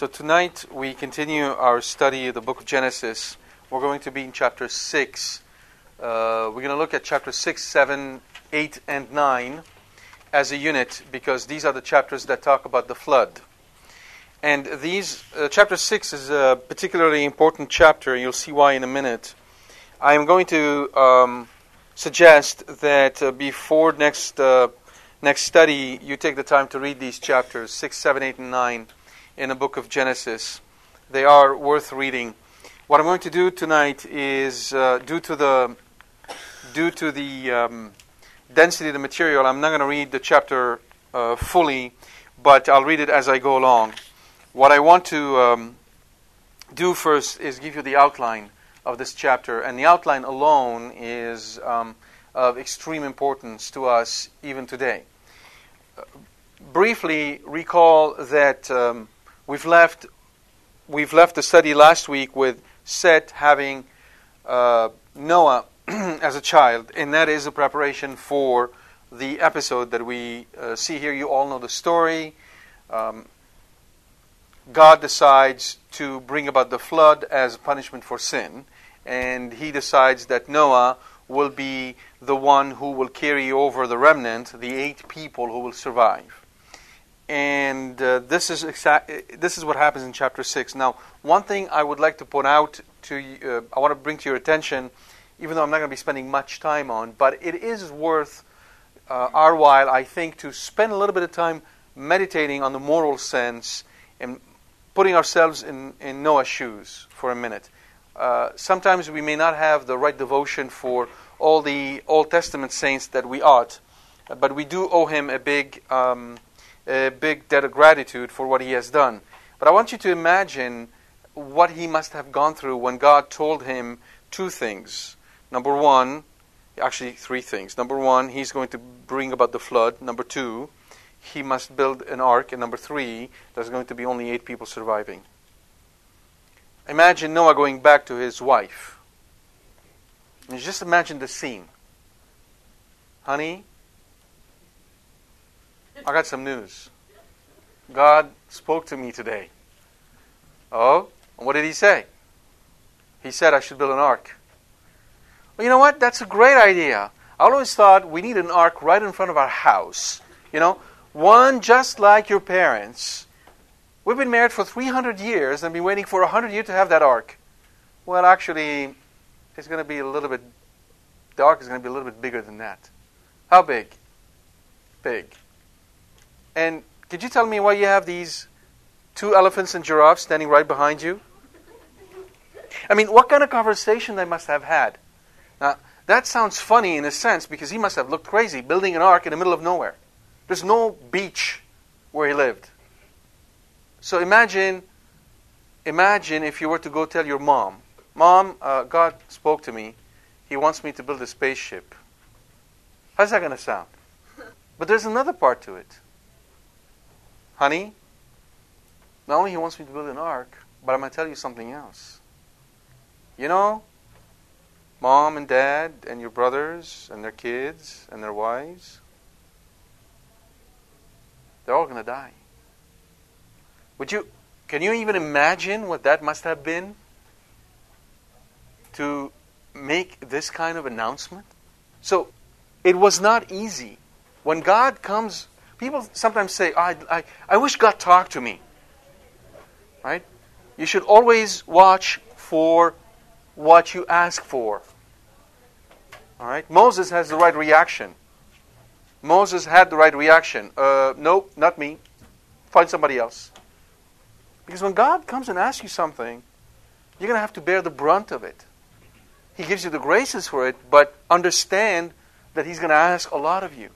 So tonight we continue our study of the book of Genesis. We're going to be in chapter 6. Uh, we're going to look at chapter 6, 7, 8, and 9 as a unit because these are the chapters that talk about the flood. And these, uh, chapter 6 is a particularly important chapter. You'll see why in a minute. I am going to um, suggest that uh, before next, uh, next study, you take the time to read these chapters 6, 7, 8, and 9 in the book of Genesis. They are worth reading. What I'm going to do tonight is, uh, due to the due to the um, density of the material, I'm not going to read the chapter uh, fully, but I'll read it as I go along. What I want to um, do first is give you the outline of this chapter, and the outline alone is um, of extreme importance to us even today. Uh, briefly, recall that um, We've left we've left the study last week with Seth having uh, Noah as a child, and that is a preparation for the episode that we uh, see here. You all know the story. Um, God decides to bring about the flood as punishment for sin, and he decides that Noah will be the one who will carry over the remnant, the eight people who will survive and uh, this is exact, this is what happens in chapter six. Now, one thing I would like to point out to uh, I want to bring to your attention, even though I'm not going to be spending much time on, but it is worth uh, our while, I think, to spend a little bit of time meditating on the moral sense and putting ourselves in, in Noah's shoes for a minute. Uh, sometimes we may not have the right devotion for all the Old Testament saints that we ought, but we do owe him a big. Um, a big debt of gratitude for what he has done. But I want you to imagine what he must have gone through when God told him two things. Number one, actually three things. Number one, he's going to bring about the flood. Number two, he must build an ark. And number three, there's going to be only eight people surviving. Imagine Noah going back to his wife. And just imagine the scene. Honey, I got some news. God spoke to me today. Oh, And what did he say? He said I should build an ark. Well, you know what? That's a great idea. I always thought we need an ark right in front of our house. You know, one just like your parents. We've been married for 300 years and been waiting for 100 years to have that ark. Well, actually, it's going to be a little bit, the ark is going to be a little bit bigger than that. How big? Big. And could you tell me why you have these two elephants and giraffes standing right behind you? I mean, what kind of conversation they must have had? Now, that sounds funny in a sense because he must have looked crazy building an ark in the middle of nowhere. There's no beach where he lived. So imagine, imagine if you were to go tell your mom, "Mom, uh, God spoke to me. He wants me to build a spaceship." How's that going to sound? But there's another part to it honey, not only he wants me to build an ark, but I'm going to tell you something else. You know, mom and dad and your brothers and their kids and their wives, they're all going to die. Would you can you even imagine what that must have been to make this kind of announcement? So, it was not easy. When God comes, people sometimes say, I, I, I wish God talked to me. Right? You should always watch for what you ask for. All right? Moses has the right reaction. Moses had the right reaction. Uh, nope, not me. Find somebody else. Because when God comes and asks you something, you're going to have to bear the brunt of it. He gives you the graces for it, but understand that He's going to ask a lot of you.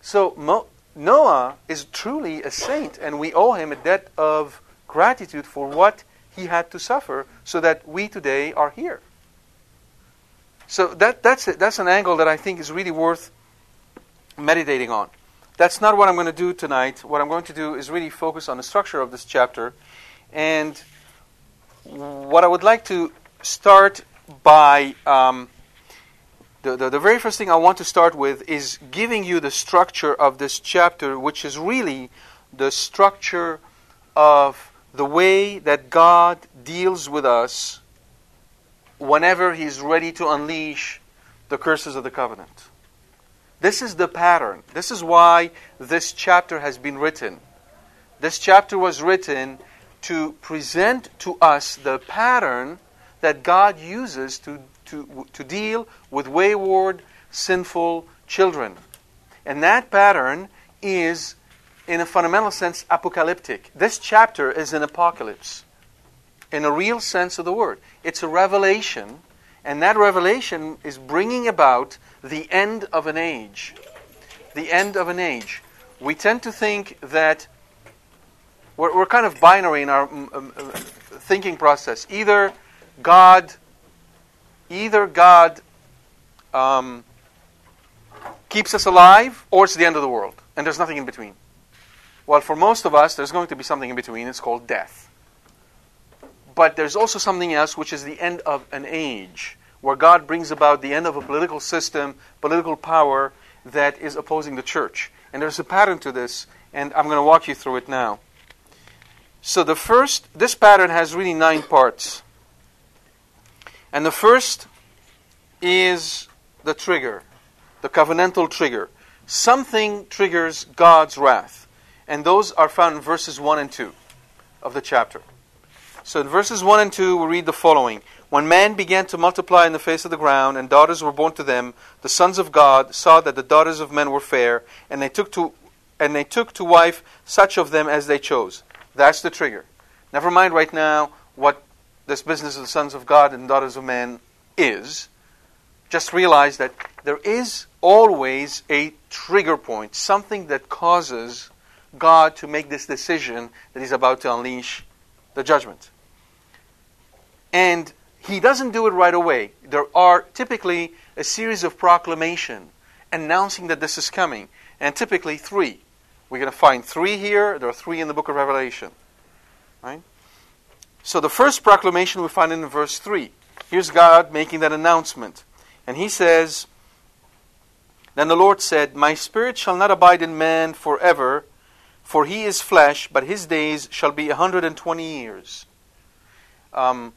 So Mo- Noah is truly a saint, and we owe him a debt of gratitude for what he had to suffer so that we today are here. So that, that's, that's an angle that I think is really worth meditating on. That's not what I'm going to do tonight. What I'm going to do is really focus on the structure of this chapter. And what I would like to start by um, the, the, the, very first thing I want to start with is giving you the structure of this chapter, which is really the structure of the way that God deals with us whenever He's ready to unleash the curses of the covenant. This is the pattern. This is why this chapter has been written. This chapter was written to present to us the pattern that God uses to, to, to deal with wayward, sinful children. And that pattern is, in a fundamental sense, apocalyptic. This chapter is an apocalypse, in a real sense of the word. It's a revelation, and that revelation is bringing about the end of an age. The end of an age. We tend to think that we're, we're kind of binary in our um, thinking process. Either God, either God um, keeps us alive, or it's the end of the world, and there's nothing in between. Well, for most of us, there's going to be something in between. It's called death. But there's also something else, which is the end of an age, where God brings about the end of a political system, political power that is opposing the church. And there's a pattern to this, and I'm going to walk you through it now. So the first, this pattern has really nine parts. And the first is the trigger, the covenantal trigger. Something triggers God's wrath. And those are found in verses 1 and 2 of the chapter. So in verses 1 and 2, we read the following When man began to multiply in the face of the ground, and daughters were born to them, the sons of God saw that the daughters of men were fair, and they took to, and they took to wife such of them as they chose. That's the trigger. Never mind right now what this business of the sons of God and daughters of men is. Just realize that there is always a trigger point, something that causes God to make this decision that He's about to unleash the judgment. And He doesn't do it right away. There are typically a series of proclamation announcing that this is coming, and typically three. We're going to find three here. There are three in the book of Revelation. Right? So the first proclamation we find in verse 3. Here's God making that announcement. And he says, Then the Lord said, My spirit shall not abide in man forever, for he is flesh, but his days shall be a 120 years. Um,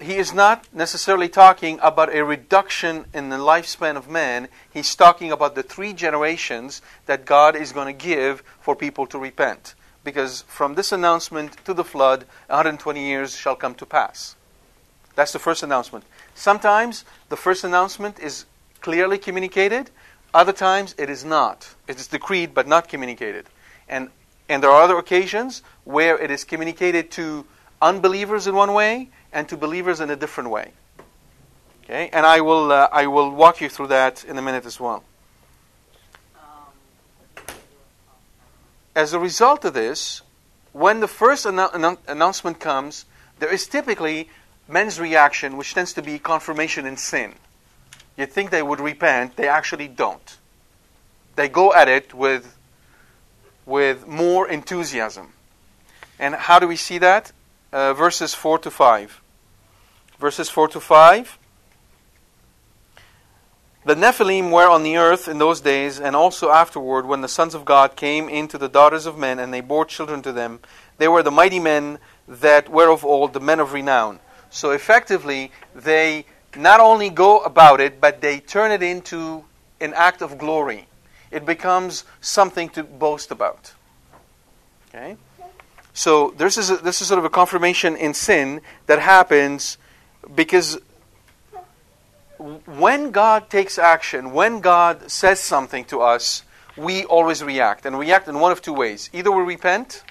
he is not necessarily talking about a reduction in the lifespan of man. He's talking about the three generations that God is going to give for people to repent. Because from this announcement to the flood, 120 years shall come to pass. That's the first announcement. Sometimes the first announcement is clearly communicated, other times it is not. It is decreed but not communicated. And, and there are other occasions where it is communicated to unbelievers in one way and to believers in a different way. Okay, and I will uh, I will walk you through that in a minute as well. As a result of this, when the first annou- announcement comes, there is typically men's reaction, which tends to be confirmation in sin. you think they would repent, they actually don't. They go at it with, with more enthusiasm. And how do we see that? Uh, verses 4 to 5 verses 4 to 5. The Nephilim were on the earth in those days, and also afterward, when the sons of God came into the daughters of men, and they bore children to them. They were the mighty men that were of old, the men of renown. So effectively, they not only go about it, but they turn it into an act of glory. It becomes something to boast about. Okay? So this is a, this is sort of a confirmation in sin that happens because when God takes action, when God says something to us, we always react and react in one of two ways. Either we repent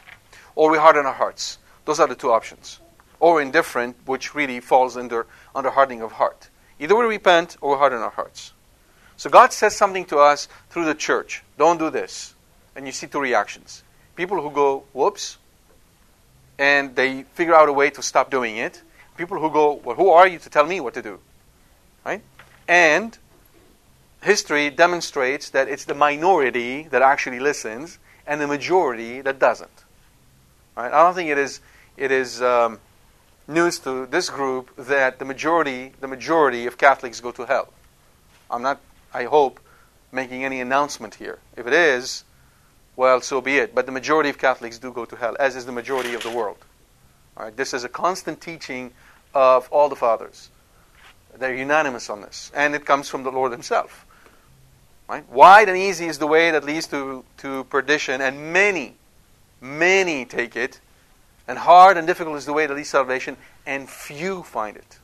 or we harden our hearts. Those are the two options. Or indifferent, which really falls under, under hardening of heart. Either we repent or we harden our hearts. So God says something to us through the church. Don't do this. And you see two reactions. People who go, whoops, and they figure out a way to stop doing it. People who go, well, who are you to tell me what to do? Right? And history demonstrates that it's the minority that actually listens and the majority that doesn't. Right? I don't think it is it is um, news to this group that the majority the majority of Catholics go to hell. I'm not. I hope making any announcement here. If it is, well, so be it. But the majority of Catholics do go to hell, as is the majority of the world. All right? This is a constant teaching of all the fathers. They're unanimous on this, and it comes from the Lord Himself. Right? Wide and easy is the way that leads to, to perdition, and many, many take it. And hard and difficult is the way that leads to salvation, and few find it.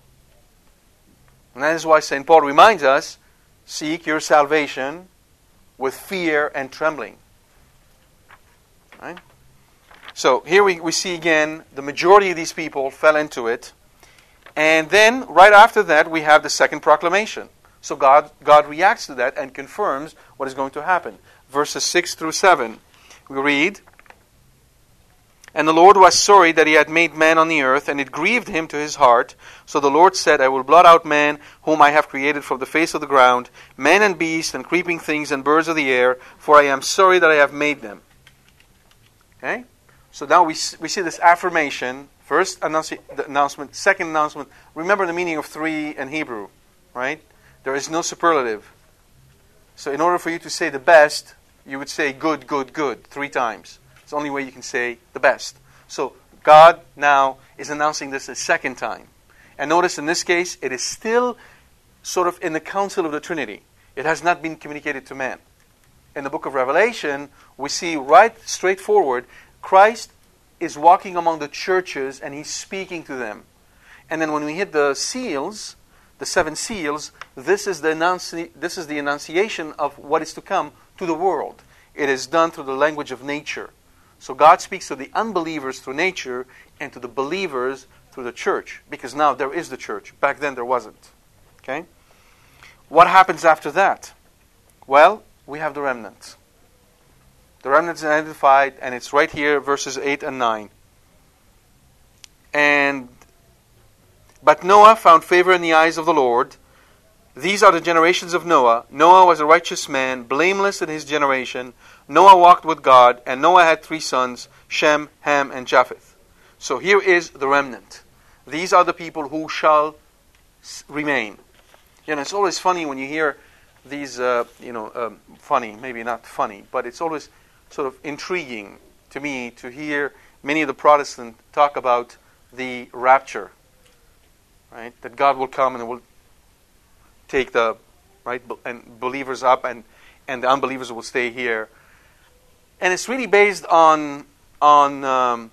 And that is why St. Paul reminds us seek your salvation with fear and trembling. Right? So here we, we see again the majority of these people fell into it. And then right after that, we have the second proclamation. So God, God reacts to that and confirms what is going to happen. Verses 6 through 7. We read, And the Lord was sorry that he had made man on the earth, and it grieved him to his heart. So the Lord said, I will blot out man, whom I have created from the face of the ground, man and beast, and creeping things, and birds of the air, for I am sorry that I have made them. Okay? So now we, we see this affirmation. First announcement, second announcement. Remember the meaning of three in Hebrew, right? There is no superlative. So, in order for you to say the best, you would say good, good, good three times. It's the only way you can say the best. So, God now is announcing this a second time. And notice in this case, it is still sort of in the council of the Trinity. It has not been communicated to man. In the book of Revelation, we see right straightforward Christ is walking among the churches and he's speaking to them. And then when we hit the seals, the seven seals, this is the, annunci- this is the annunciation of what is to come to the world. It is done through the language of nature. So God speaks to the unbelievers through nature and to the believers through the church, because now there is the church. Back then there wasn't. Okay? What happens after that? Well, we have the remnant. The remnant is identified, and it's right here, verses 8 and 9. And but Noah found favor in the eyes of the Lord. These are the generations of Noah. Noah was a righteous man, blameless in his generation. Noah walked with God, and Noah had three sons Shem, Ham, and Japheth. So here is the remnant. These are the people who shall remain. You know, it's always funny when you hear these, uh, you know, um, funny, maybe not funny, but it's always sort of intriguing to me to hear many of the Protestants talk about the rapture right? That God will come and will take the right and believers up, and and the unbelievers will stay here. And it's really based on on um,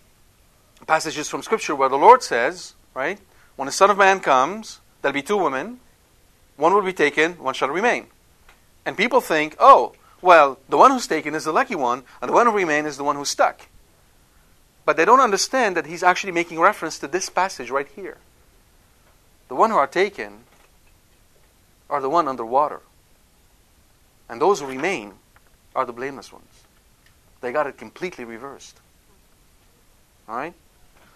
passages from Scripture where the Lord says, right, when the Son of Man comes, there'll be two women, one will be taken, one shall remain. And people think, oh, well, the one who's taken is the lucky one, and the one who remains is the one who's stuck. But they don't understand that he's actually making reference to this passage right here. The one who are taken are the one under water. And those who remain are the blameless ones. They got it completely reversed. All right?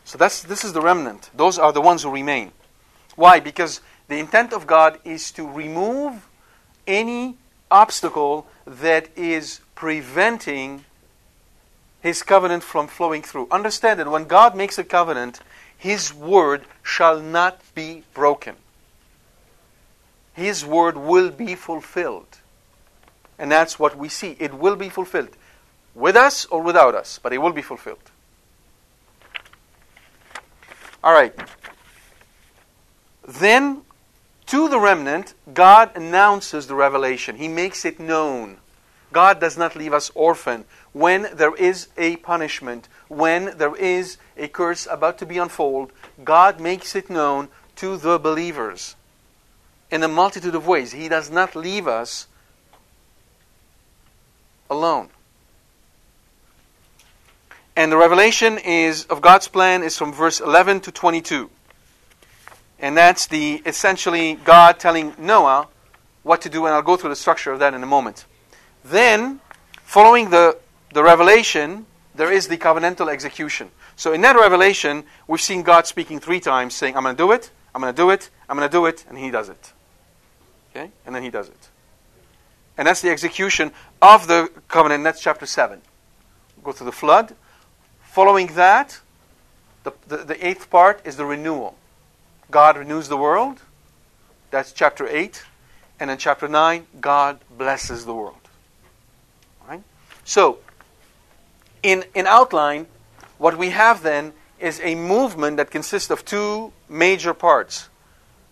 So that's this is the remnant. Those are the ones who remain. Why? Because the intent of God is to remove any obstacle that is preventing his covenant from flowing through. Understand that when God makes a covenant, his word shall not be broken. His word will be fulfilled. And that's what we see. It will be fulfilled. With us or without us, but it will be fulfilled. All right. Then to the remnant, God announces the revelation. He makes it known. God does not leave us orphan. When there is a punishment, when there is a curse about to be unfolded, God makes it known to the believers in a multitude of ways. He does not leave us alone. And the revelation is of God's plan is from verse 11 to 22. And that's the essentially God telling Noah what to do, and I'll go through the structure of that in a moment. Then, following the, the revelation, there is the covenantal execution. So in that revelation, we've seen God speaking three times, saying, I'm going to do it, I'm going to do it, I'm going to do it, and He does it. Okay? And then He does it. And that's the execution of the covenant. That's chapter 7. Go through the flood. Following that, the, the, the eighth part is the renewal. God renews the world. That's chapter 8. And in chapter 9, God blesses the world. Right? So, in, in outline, what we have then is a movement that consists of two major parts.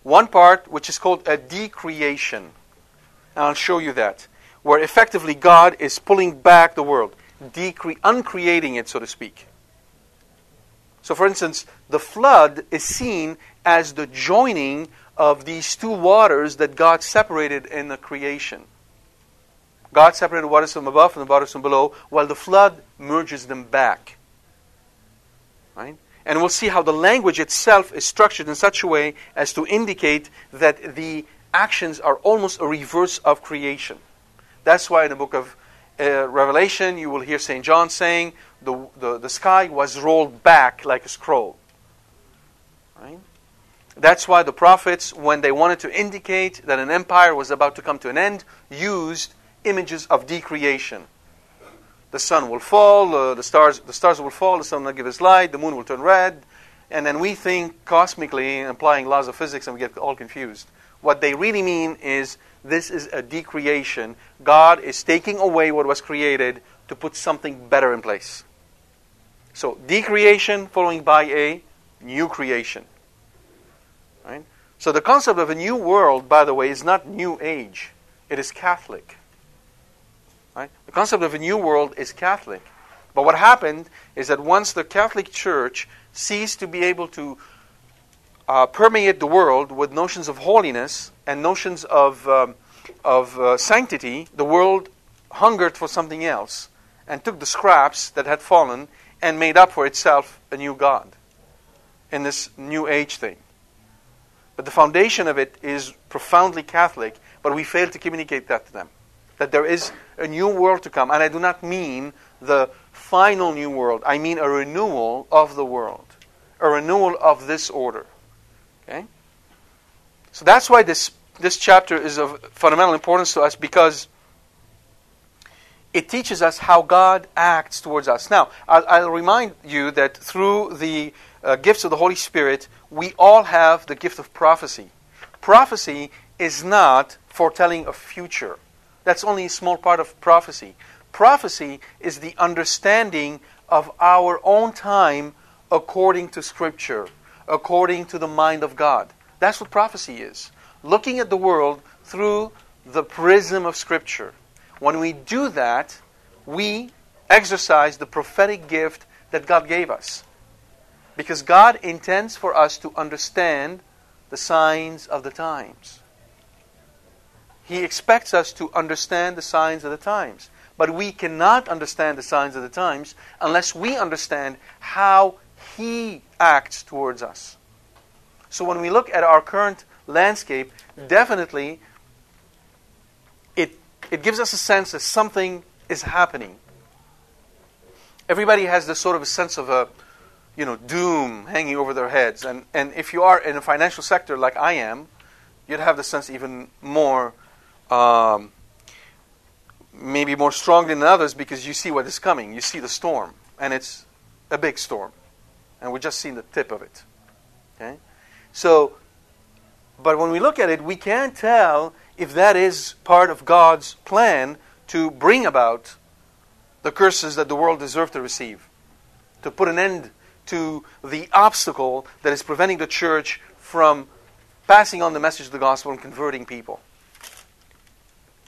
One part, which is called a decreation. And I'll show you that. Where effectively God is pulling back the world, decre- uncreating it, so to speak. So, for instance, the flood is seen as the joining of these two waters that God separated in the creation. God separated waters from above and the waters from below, while the flood merges them back. Right? And we'll see how the language itself is structured in such a way as to indicate that the actions are almost a reverse of creation. That's why in the book of uh, Revelation, you will hear St. John saying, the, the, the sky was rolled back like a scroll. Right? That's why the prophets, when they wanted to indicate that an empire was about to come to an end, used images of decreation. The sun will fall, uh, the, stars, the stars will fall, the sun will give its light, the moon will turn red, and then we think cosmically, applying laws of physics, and we get all confused. What they really mean is this is a decreation. God is taking away what was created to put something better in place. So, decreation following by a new creation. Right? So, the concept of a new world, by the way, is not new age, it is Catholic. Right? The concept of a new world is Catholic. But what happened is that once the Catholic Church ceased to be able to uh, permeate the world with notions of holiness and notions of, um, of uh, sanctity, the world hungered for something else and took the scraps that had fallen and made up for itself a new God in this new age thing. But the foundation of it is profoundly Catholic, but we fail to communicate that to them. That there is a new world to come. And I do not mean the final new world, I mean a renewal of the world, a renewal of this order. Okay? So that's why this, this chapter is of fundamental importance to us because it teaches us how God acts towards us. Now, I'll, I'll remind you that through the uh, gifts of the Holy Spirit, we all have the gift of prophecy. Prophecy is not foretelling a future. That's only a small part of prophecy. Prophecy is the understanding of our own time according to Scripture according to the mind of God. That's what prophecy is. Looking at the world through the prism of Scripture. When we do that, we exercise the prophetic gift that God gave us. Because God intends for us to understand the signs of the times. He expects us to understand the signs of the times. But we cannot understand the signs of the times unless we understand how He acts towards us. So when we look at our current landscape, definitely it, it gives us a sense that something is happening. Everybody has this sort of a sense of a you know doom hanging over their heads. And, and if you are in a financial sector like I am, you'd have the sense even more um, maybe more strongly than others because you see what is coming. You see the storm, and it's a big storm and we're just seeing the tip of it. Okay? So, but when we look at it, we can't tell if that is part of God's plan to bring about the curses that the world deserves to receive, to put an end to the obstacle that is preventing the church from passing on the message of the gospel and converting people.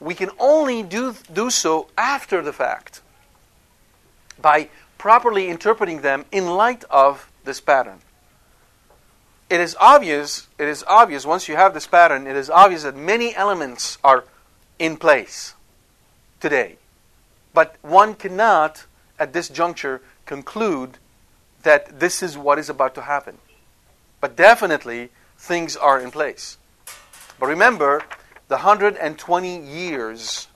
We can only do, do so after the fact by properly interpreting them in light of this pattern. It is obvious, it is obvious once you have this pattern, it is obvious that many elements are in place today. But one cannot, at this juncture, conclude that this is what is about to happen. But definitely, things are in place. But remember, the 120 years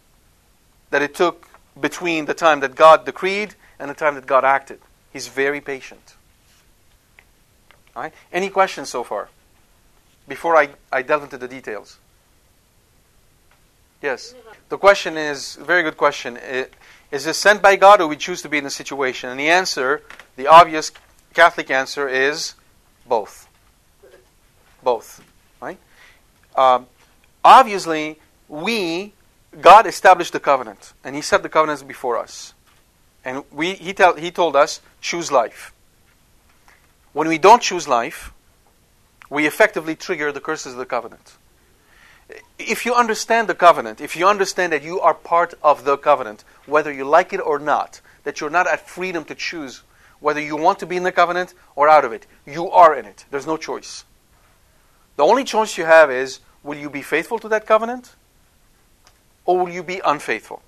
that it took between the time that God decreed and the time that God acted. He's very patient. All right? Any questions so far? Before I, I delve into the details. Yes. The question is very good question. Is this sent by God or we choose to be in a situation? And the answer, the obvious Catholic answer is both. Both. Right? Um, obviously, we, God established the covenant, and He set the covenants before us. And we, he, tell, he told us, choose life. When we don't choose life, we effectively trigger the curses of the covenant if you understand the covenant, if you understand that you are part of the covenant, whether you like it or not, that you're not at freedom to choose whether you want to be in the covenant or out of it, you are in it. There's no choice. The only choice you have is will you be faithful to that covenant or will you be unfaithful?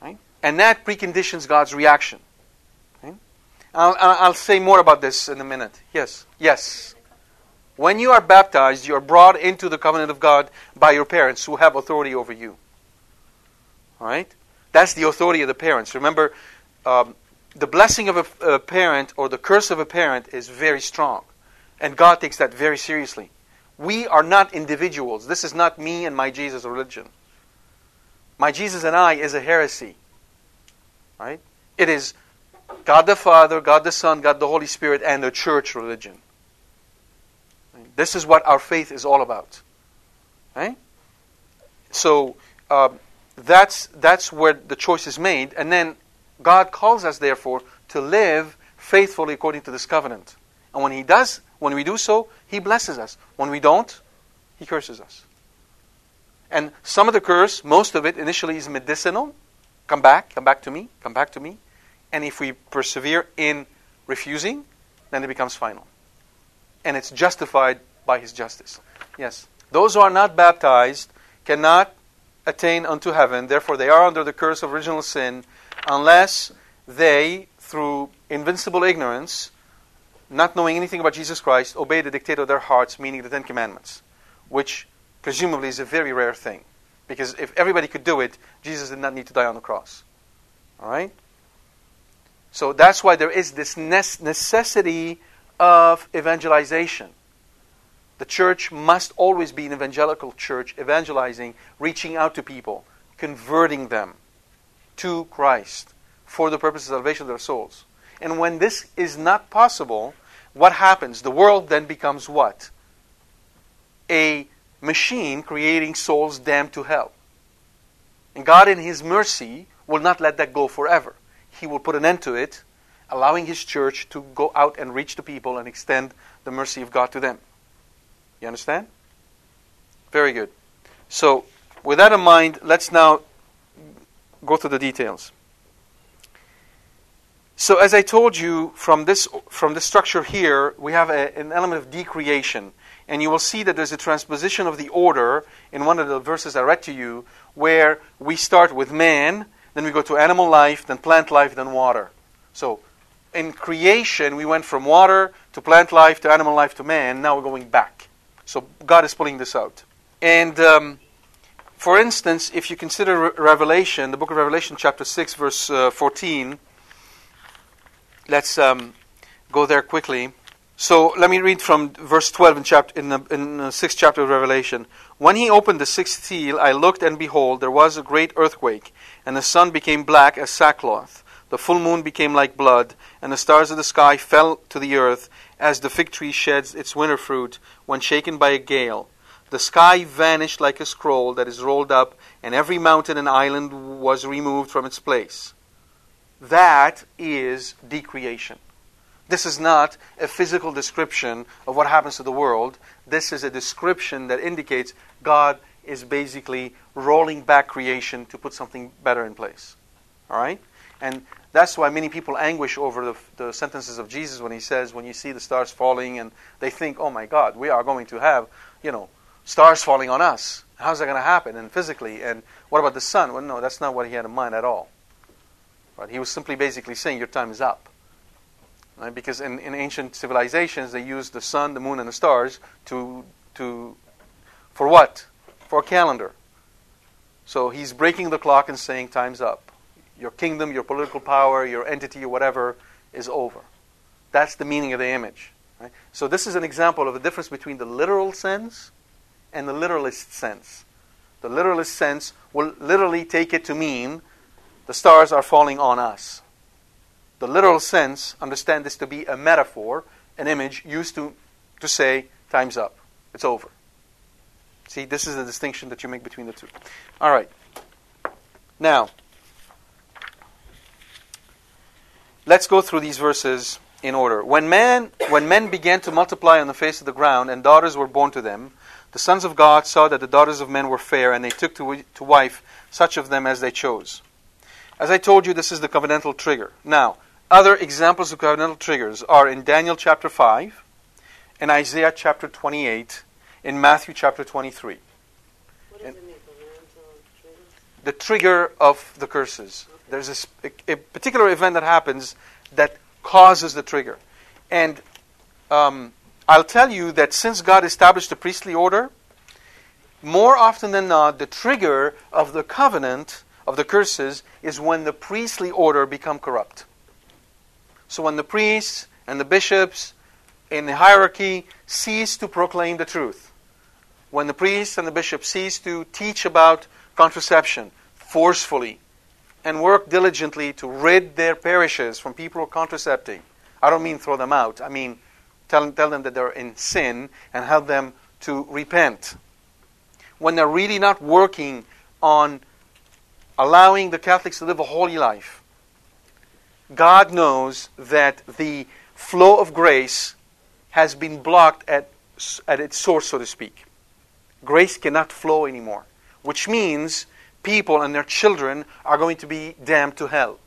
Right? And that preconditions God's reaction. I'll, I'll say more about this in a minute. Yes. Yes. When you are baptized, you are brought into the covenant of God by your parents who have authority over you. All right? That's the authority of the parents. Remember, um, the blessing of a, a parent or the curse of a parent is very strong. And God takes that very seriously. We are not individuals. This is not me and my Jesus religion. My Jesus and I is a heresy. Right? It is God the Father, God the Son, God the Holy Spirit, and the church religion. This is what our faith is all about. Right? So um, that's that's where the choice is made, and then God calls us, therefore, to live faithfully according to this covenant. And when He does, when we do so, He blesses us. When we don't, He curses us. And some of the curse, most of it, initially is medicinal. Come back, come back to me, come back to me. And if we persevere in refusing, then it becomes final and it's justified by his justice. Yes. Those who are not baptized cannot attain unto heaven, therefore they are under the curse of original sin, unless they, through invincible ignorance, not knowing anything about Jesus Christ, obey the dictate of their hearts, meaning the Ten Commandments, which presumably is a very rare thing. Because if everybody could do it, Jesus did not need to die on the cross. All right? So that's why there is this necessity of evangelization. The church must always be an evangelical church, evangelizing, reaching out to people, converting them to Christ for the purpose of salvation of their souls. And when this is not possible, what happens? The world then becomes what? A machine creating souls damned to hell. And God, in His mercy, will not let that go forever. He will put an end to it allowing his church to go out and reach the people and extend the mercy of God to them. You understand? Very good. So, with that in mind, let's now go through the details. So, as I told you, from this from this structure here, we have a, an element of decreation, and you will see that there's a transposition of the order in one of the verses I read to you, where we start with man, then we go to animal life, then plant life, then water. So, in creation, we went from water to plant life to animal life to man. Now we're going back. So God is pulling this out. And um, for instance, if you consider Re- Revelation, the book of Revelation, chapter 6, verse uh, 14, let's um, go there quickly. So let me read from verse 12 in, chapter, in, the, in the sixth chapter of Revelation. When he opened the sixth seal, I looked, and behold, there was a great earthquake, and the sun became black as sackcloth the full moon became like blood, and the stars of the sky fell to the earth, as the fig tree sheds its winter fruit when shaken by a gale. The sky vanished like a scroll that is rolled up, and every mountain and island was removed from its place. That is decreation. This is not a physical description of what happens to the world. this is a description that indicates God is basically rolling back creation to put something better in place. All right? And that's why many people anguish over the, the, sentences of Jesus when he says, when you see the stars falling, and they think, oh my God, we are going to have, you know, stars falling on us. How's that going to happen? And physically, and what about the sun? Well, no, that's not what he had in mind at all. Right? He was simply basically saying, your time is up. Right? Because in, in ancient civilizations, they used the sun, the moon, and the stars to, to, for what? For a calendar. So he's breaking the clock and saying, time's up. Your kingdom, your political power, your entity, or whatever, is over. That's the meaning of the image. Right? So this is an example of the difference between the literal sense and the literalist sense. The literalist sense will literally take it to mean the stars are falling on us. The literal sense, understand this to be a metaphor, an image used to, to say, time's up, it's over. See, this is the distinction that you make between the two. All right. Now, let's go through these verses in order. When man, when men began to multiply on the face of the ground, and daughters were born to them, the sons of God saw that the daughters of men were fair, and they took to, to wife such of them as they chose. As I told you, this is the covenantal trigger. Now, other examples of covenantal triggers are in Daniel chapter 5, in Isaiah chapter 28, in Matthew chapter 23. the trigger of the curses. Okay. There's a, a, particular event that happens that causes the trigger. And um, I'll tell you that since God established the priestly order, more often than not, the trigger of the covenant of the curses is when the priestly order become corrupt. So when the priests and the bishops in the hierarchy cease to proclaim the truth, when the priests and the bishops cease to teach about contraception forcefully and work diligently to rid their parishes from people who are contracepting, I don't mean throw them out, I mean tell, tell them that they're in sin and help them to repent. When they're really not working on allowing the Catholics to live a holy life, God knows that the flow of grace has been blocked at, at its source, so to speak. Grace cannot flow anymore, which means people and their children are going to be damned to hell.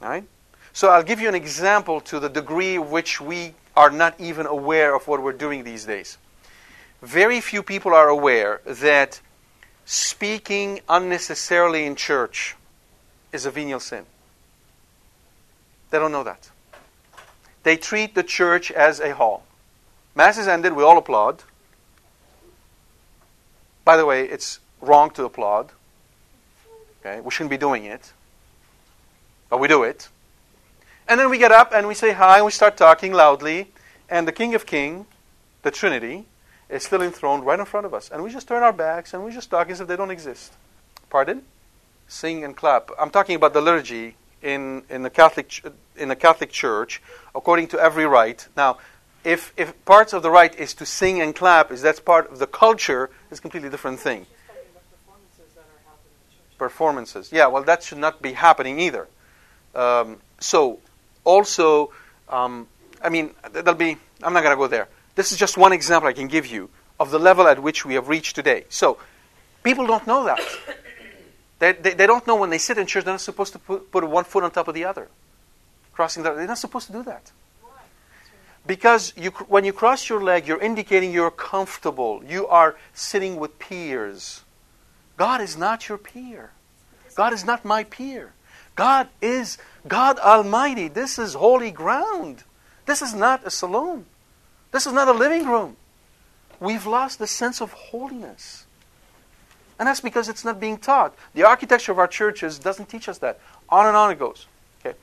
Right? So I'll give you an example to the degree which we are not even aware of what we're doing these days. Very few people are aware that speaking unnecessarily in church is a venial sin. They don't know that. They treat the church as a hall. Mass is ended, we all applaud. By the way, it's wrong to applaud. Okay, we shouldn't be doing it. But we do it. And then we get up and we say hi and we start talking loudly, and the King of Kings, the Trinity, is still enthroned right in front of us. And we just turn our backs and we just talk as if they don't exist. Pardon? Sing and clap. I'm talking about the liturgy in, in, the Catholic, in the Catholic Church according to every rite. Now, if, if parts of the rite is to sing and clap, is that's part of the culture, it's a completely different thing. Performances, yeah, well, that should not be happening either. Um, so, also, um, I mean, there'll be, I'm not going to go there. This is just one example I can give you of the level at which we have reached today. So, people don't know that. They, they, don't know when they sit in church, they're not supposed to put, put one foot on top of the other. Crossing the, they're not supposed to do that. Because you, when you cross your leg, you're indicating you're comfortable. You are sitting with peers. God is not your peer. God is not my peer. God is God Almighty. This is holy ground. This is not a saloon. This is not a living room. We've lost the sense of holiness. And that's because it's not being taught. The architecture of our churches doesn't teach us that. On and on it goes. Okay?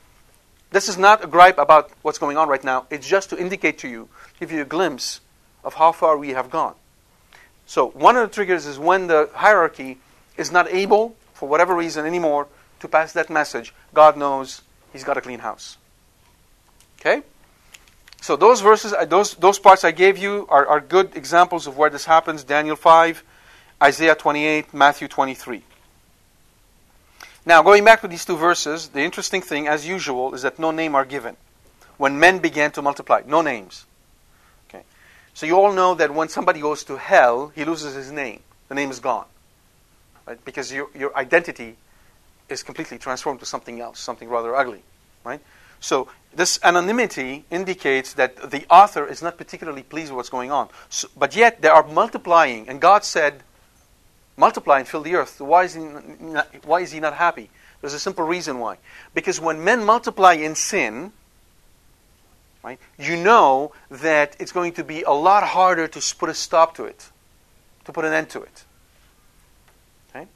This is not a gripe about what's going on right now. It's just to indicate to you, give you a glimpse of how far we have gone. So, one of the triggers is when the hierarchy is not able, for whatever reason anymore, to pass that message. God knows he's got a clean house. Okay? So those verses, uh, those, those parts I gave you are, are good examples of where this happens. Daniel 5, Isaiah 28, Matthew 23. Now, going back to these two verses, the interesting thing, as usual, is that no name are given. When men began to multiply, no names. Okay. So you all know that when somebody goes to hell, he loses his name. The name is gone. Right? Because your, your identity is completely transformed to something else, something rather ugly. Right? So this anonymity indicates that the author is not particularly pleased with what's going on. So, but yet they are multiplying, and God said, multiply and fill the earth. Why is, he not, why is he not happy? There's a simple reason why. Because when men multiply in sin, right, you know that it's going to be a lot harder to put a stop to it, to put an end to it. Okay?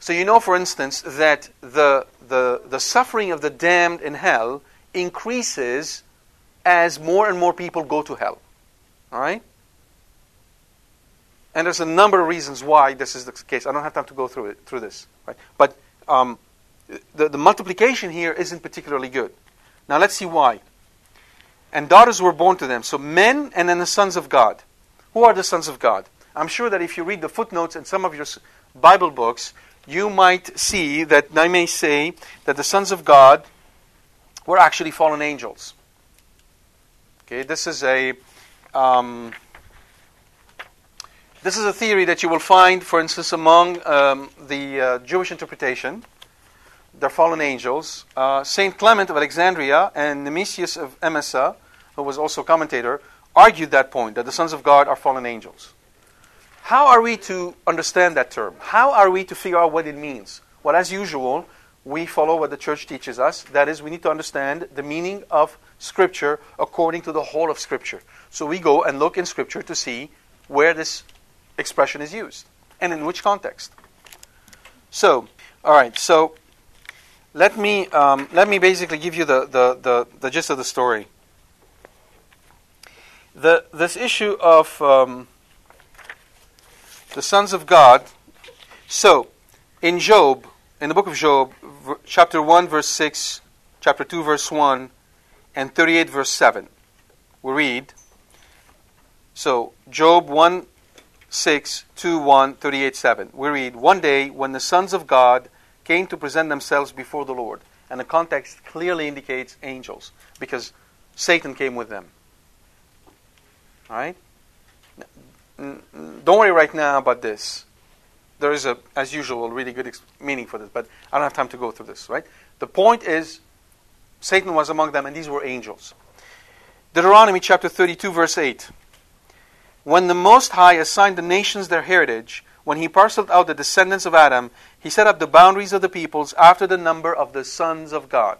So you know, for instance, that the, the, the suffering of the damned in hell increases as more and more people go to hell. All right? And there's a number of reasons why this is the case. I don't have time to go through it through this, right? But um, the, the multiplication here isn't particularly good. Now let's see why. And daughters were born to them. So men and then the sons of God. Who are the sons of God? I'm sure that if you read the footnotes in some of your Bible books, you might see that I may say that the sons of God were actually fallen angels. Okay, this is a um, this is a theory that you will find, for instance, among um, the uh, Jewish interpretation. They're fallen angels. Uh, Saint Clement of Alexandria and Nemesius of Emesa, who was also a commentator, argued that point that the sons of God are fallen angels. How are we to understand that term? How are we to figure out what it means? Well, as usual, we follow what the church teaches us. That is, we need to understand the meaning of Scripture according to the whole of Scripture. So we go and look in Scripture to see where this expression is used and in which context. So, all right, so let me, um, let me basically give you the, the, the, the, gist of the story. The, this issue of um, the sons of God. So, in Job, in the book of Job, chapter 1, verse 6, chapter 2, verse 1, and 38, verse 7, we read. So, Job 1, 6, 2, 1, 38, 7. We read, One day, when the sons of God came to present themselves before the Lord, and the context clearly indicates angels, because Satan came with them. All right? Don't worry right now about this there is a, as usual, really good meaning for this, but I don't have time to go through this, right? The point is, Satan was among them, and these were angels. Deuteronomy chapter 32, verse 8. When the Most High assigned the nations their heritage, when he parceled out the descendants of Adam, he set up the boundaries of the peoples after the number of the sons of God.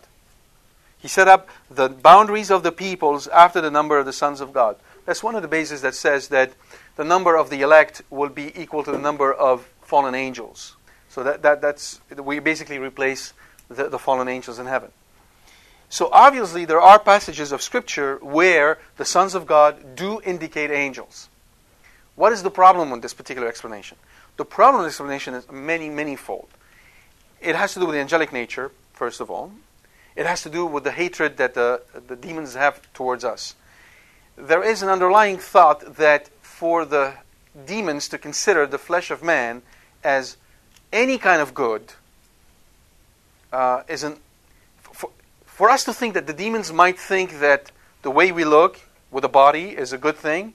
He set up the boundaries of the peoples after the number of the sons of God. That's one of the bases that says that the number of the elect will be equal to the number of fallen angels. So that, that, that's, we basically replace the, the fallen angels in heaven. So obviously, there are passages of Scripture where the sons of God do indicate angels. What is the problem with this particular explanation? The problem with this explanation is many, many fold. It has to do with the angelic nature, first of all. It has to do with the hatred that the, the demons have towards us. There is an underlying thought that for the demons to consider the flesh of man as any kind of good uh, isn't. For, for us to think that the demons might think that the way we look with a body is a good thing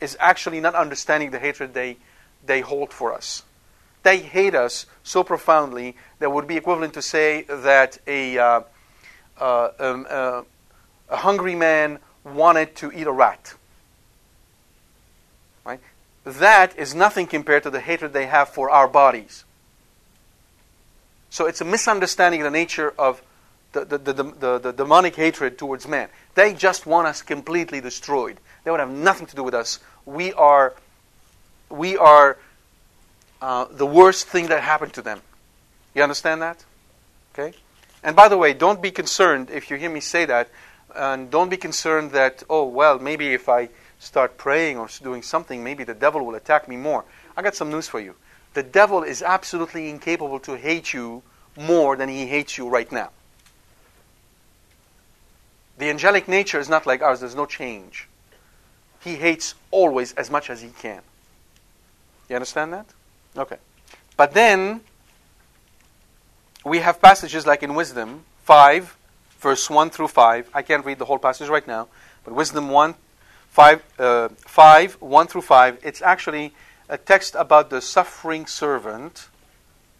is actually not understanding the hatred they, they hold for us. They hate us so profoundly that would be equivalent to say that a, uh, uh, um, uh, a hungry man wanted to eat a rat that is nothing compared to the hatred they have for our bodies. So it's a misunderstanding of the nature of the, the, the, the, the demonic hatred towards man. They just want us completely destroyed. They would have nothing to do with us. We are, we are uh, the worst thing that happened to them. You understand that? Okay? And by the way, don't be concerned if you hear me say that. And don't be concerned that, oh, well, maybe if I start praying or doing something, maybe the devil will attack me more. I got some news for you. The devil is absolutely incapable to hate you more than he hates you right now. The angelic nature is not like ours, there's no change. He hates always as much as he can. You understand that? Okay. But then we have passages like in Wisdom 5, verse 1 through 5. I can't read the whole passage right now, but Wisdom 1 5, uh, 5, 1 through 5, it's actually a text about the suffering servant,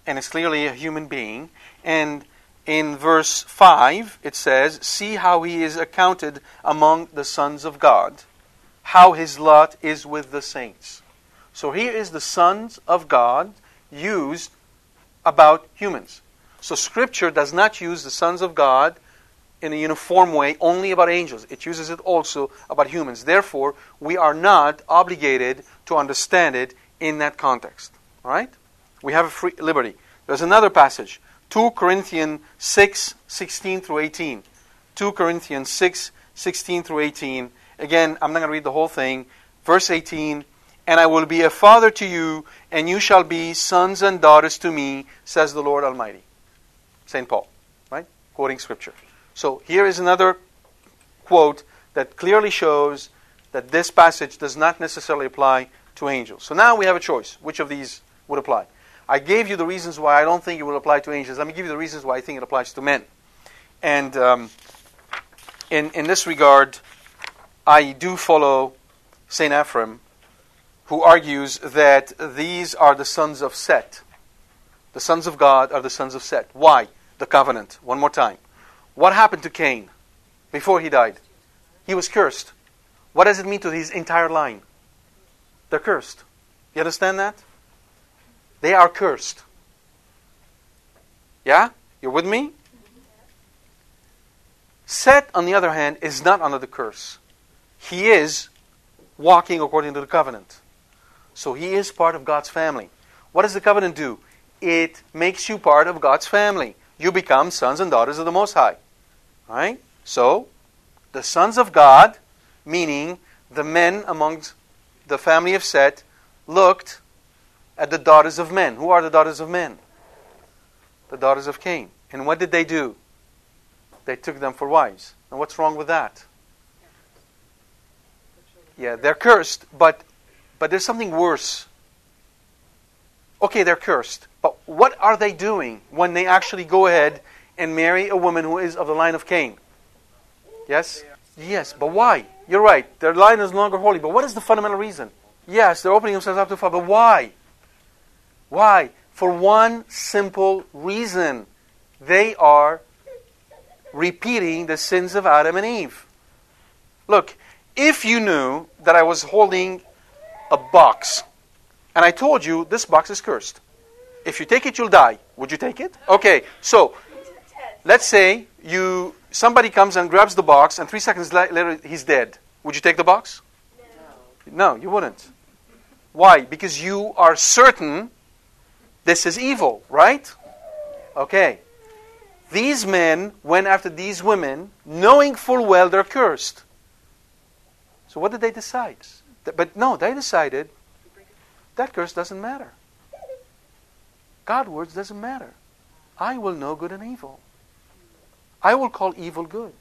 and it's clearly a human being. And in verse 5, it says, See how he is accounted among the sons of God, how his lot is with the saints. So here is the sons of God used about humans. So Scripture does not use the sons of God in a uniform way only about angels. It uses it also about humans. Therefore, we are not obligated to understand it in that context. All right? We have a free liberty. There's another passage, 2 Corinthians 6, 16 through 18. 2 Corinthians 6, 16 through 18. Again, I'm not going to read the whole thing. Verse 18 And I will be a father to you, and you shall be sons and daughters to me, says the Lord Almighty. St. Paul, right? Quoting Scripture. So here is another quote that clearly shows that this passage does not necessarily apply to angels. So now we have a choice. Which of these would apply? I gave you the reasons why I don't think it will apply to angels. Let me give you the reasons why I think it applies to men. And um, in, in this regard, I do follow St. Ephrem, who argues that these are the sons of Seth. The sons of God are the sons of Seth. Why? The covenant. One more time. What happened to Cain before he died? He was cursed. What does it mean to his entire line? They're cursed. You understand that? They are cursed. Yeah? You're with me? Seth, on the other hand, is not under the curse. He is walking according to the covenant. So he is part of God's family. What does the covenant do? It makes you part of God's family. You become sons and daughters of the Most High. Right? So, the sons of God, meaning the men amongst the family of Seth, looked at the daughters of men. Who are the daughters of men? The daughters of Cain. And what did they do? They took them for wives. And what's wrong with that? Yeah, they're cursed, but but there's something worse. Okay, they're cursed, but what are they doing when they actually go ahead and marry a woman who is of the line of Cain. Yes? Yes, but why? You're right. Their line is no longer holy. But what is the fundamental reason? Yes, they're opening themselves up to fire, but why? Why? For one simple reason. They are repeating the sins of Adam and Eve. Look, if you knew that I was holding a box and I told you this box is cursed, if you take it, you'll die. Would you take it? Okay, so Let's say you somebody comes and grabs the box, and three seconds later he's dead. Would you take the box? No. No, you wouldn't. Why? Because you are certain this is evil, right? Okay. These men went after these women, knowing full well they're cursed. So what did they decide? But no, they decided that curse doesn't matter. God words doesn't matter. I will know good and evil. I will call evil good.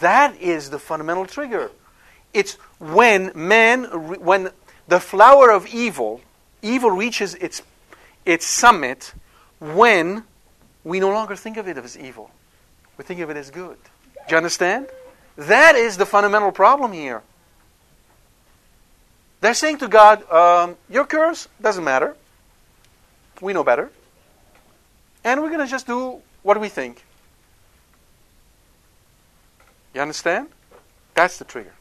That is the fundamental trigger. It's when man, when the flower of evil, evil reaches its, its summit when we no longer think of it as evil. We think of it as good. Do you understand? That is the fundamental problem here. They're saying to God, um, Your curse doesn't matter. We know better. And we're going to just do what we think. You understand? That's the trigger.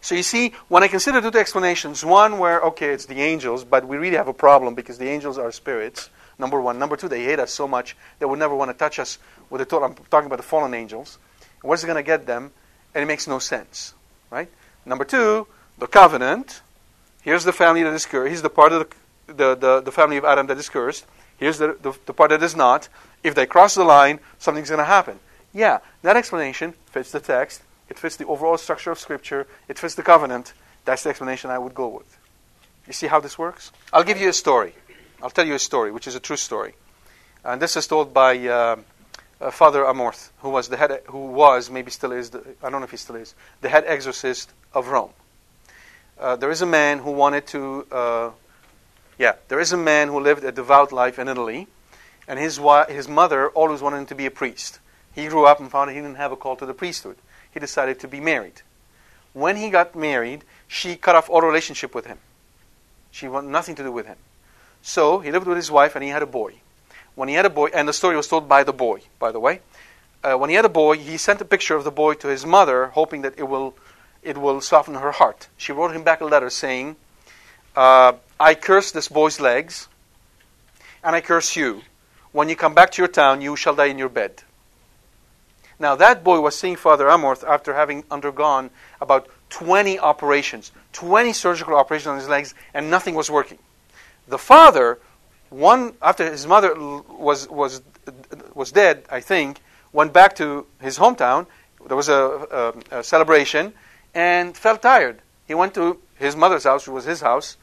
So you see, when I consider two explanations, one where, okay, it's the angels, but we really have a problem because the angels are spirits, number one. Number two, they hate us so much they would never want to touch us with the I'm talking about the fallen angels. Where's it going to get them? And it makes no sense. Right? Number two, the covenant. Here's the family that is cursed. Here's the part of the, the, the, the family of Adam that is cursed. Here's the, the, the part that is not. If they cross the line, something's going to happen. Yeah, that explanation fits the text. It fits the overall structure of Scripture. It fits the covenant. That's the explanation I would go with. You see how this works? I'll give you a story. I'll tell you a story, which is a true story. And this is told by uh, uh, Father Amorth, who was the head, who was, maybe still is, the, I don't know if he still is, the head exorcist of Rome. Uh, there is a man who wanted to, uh, yeah, there is a man who lived a devout life in Italy, and his, his mother always wanted him to be a priest. He grew up and found he didn't have a call to the priesthood. He decided to be married. when he got married, she cut off all relationship with him. She wanted nothing to do with him. So he lived with his wife and he had a boy. When he had a boy, and the story was told by the boy, by the way. Uh, when he had a boy, he sent a picture of the boy to his mother, hoping that it will, it will soften her heart. She wrote him back a letter saying, uh, I curse this boy's legs, and I curse you. When you come back to your town, you shall die in your bed. Now, that boy was seeing Father Amorth after having undergone about 20 operations, 20 surgical operations on his legs, and nothing was working. The father, one after his mother was was was dead, I think, went back to his hometown. There was a, a, a celebration, and felt tired. He went to his mother's house, which was his house,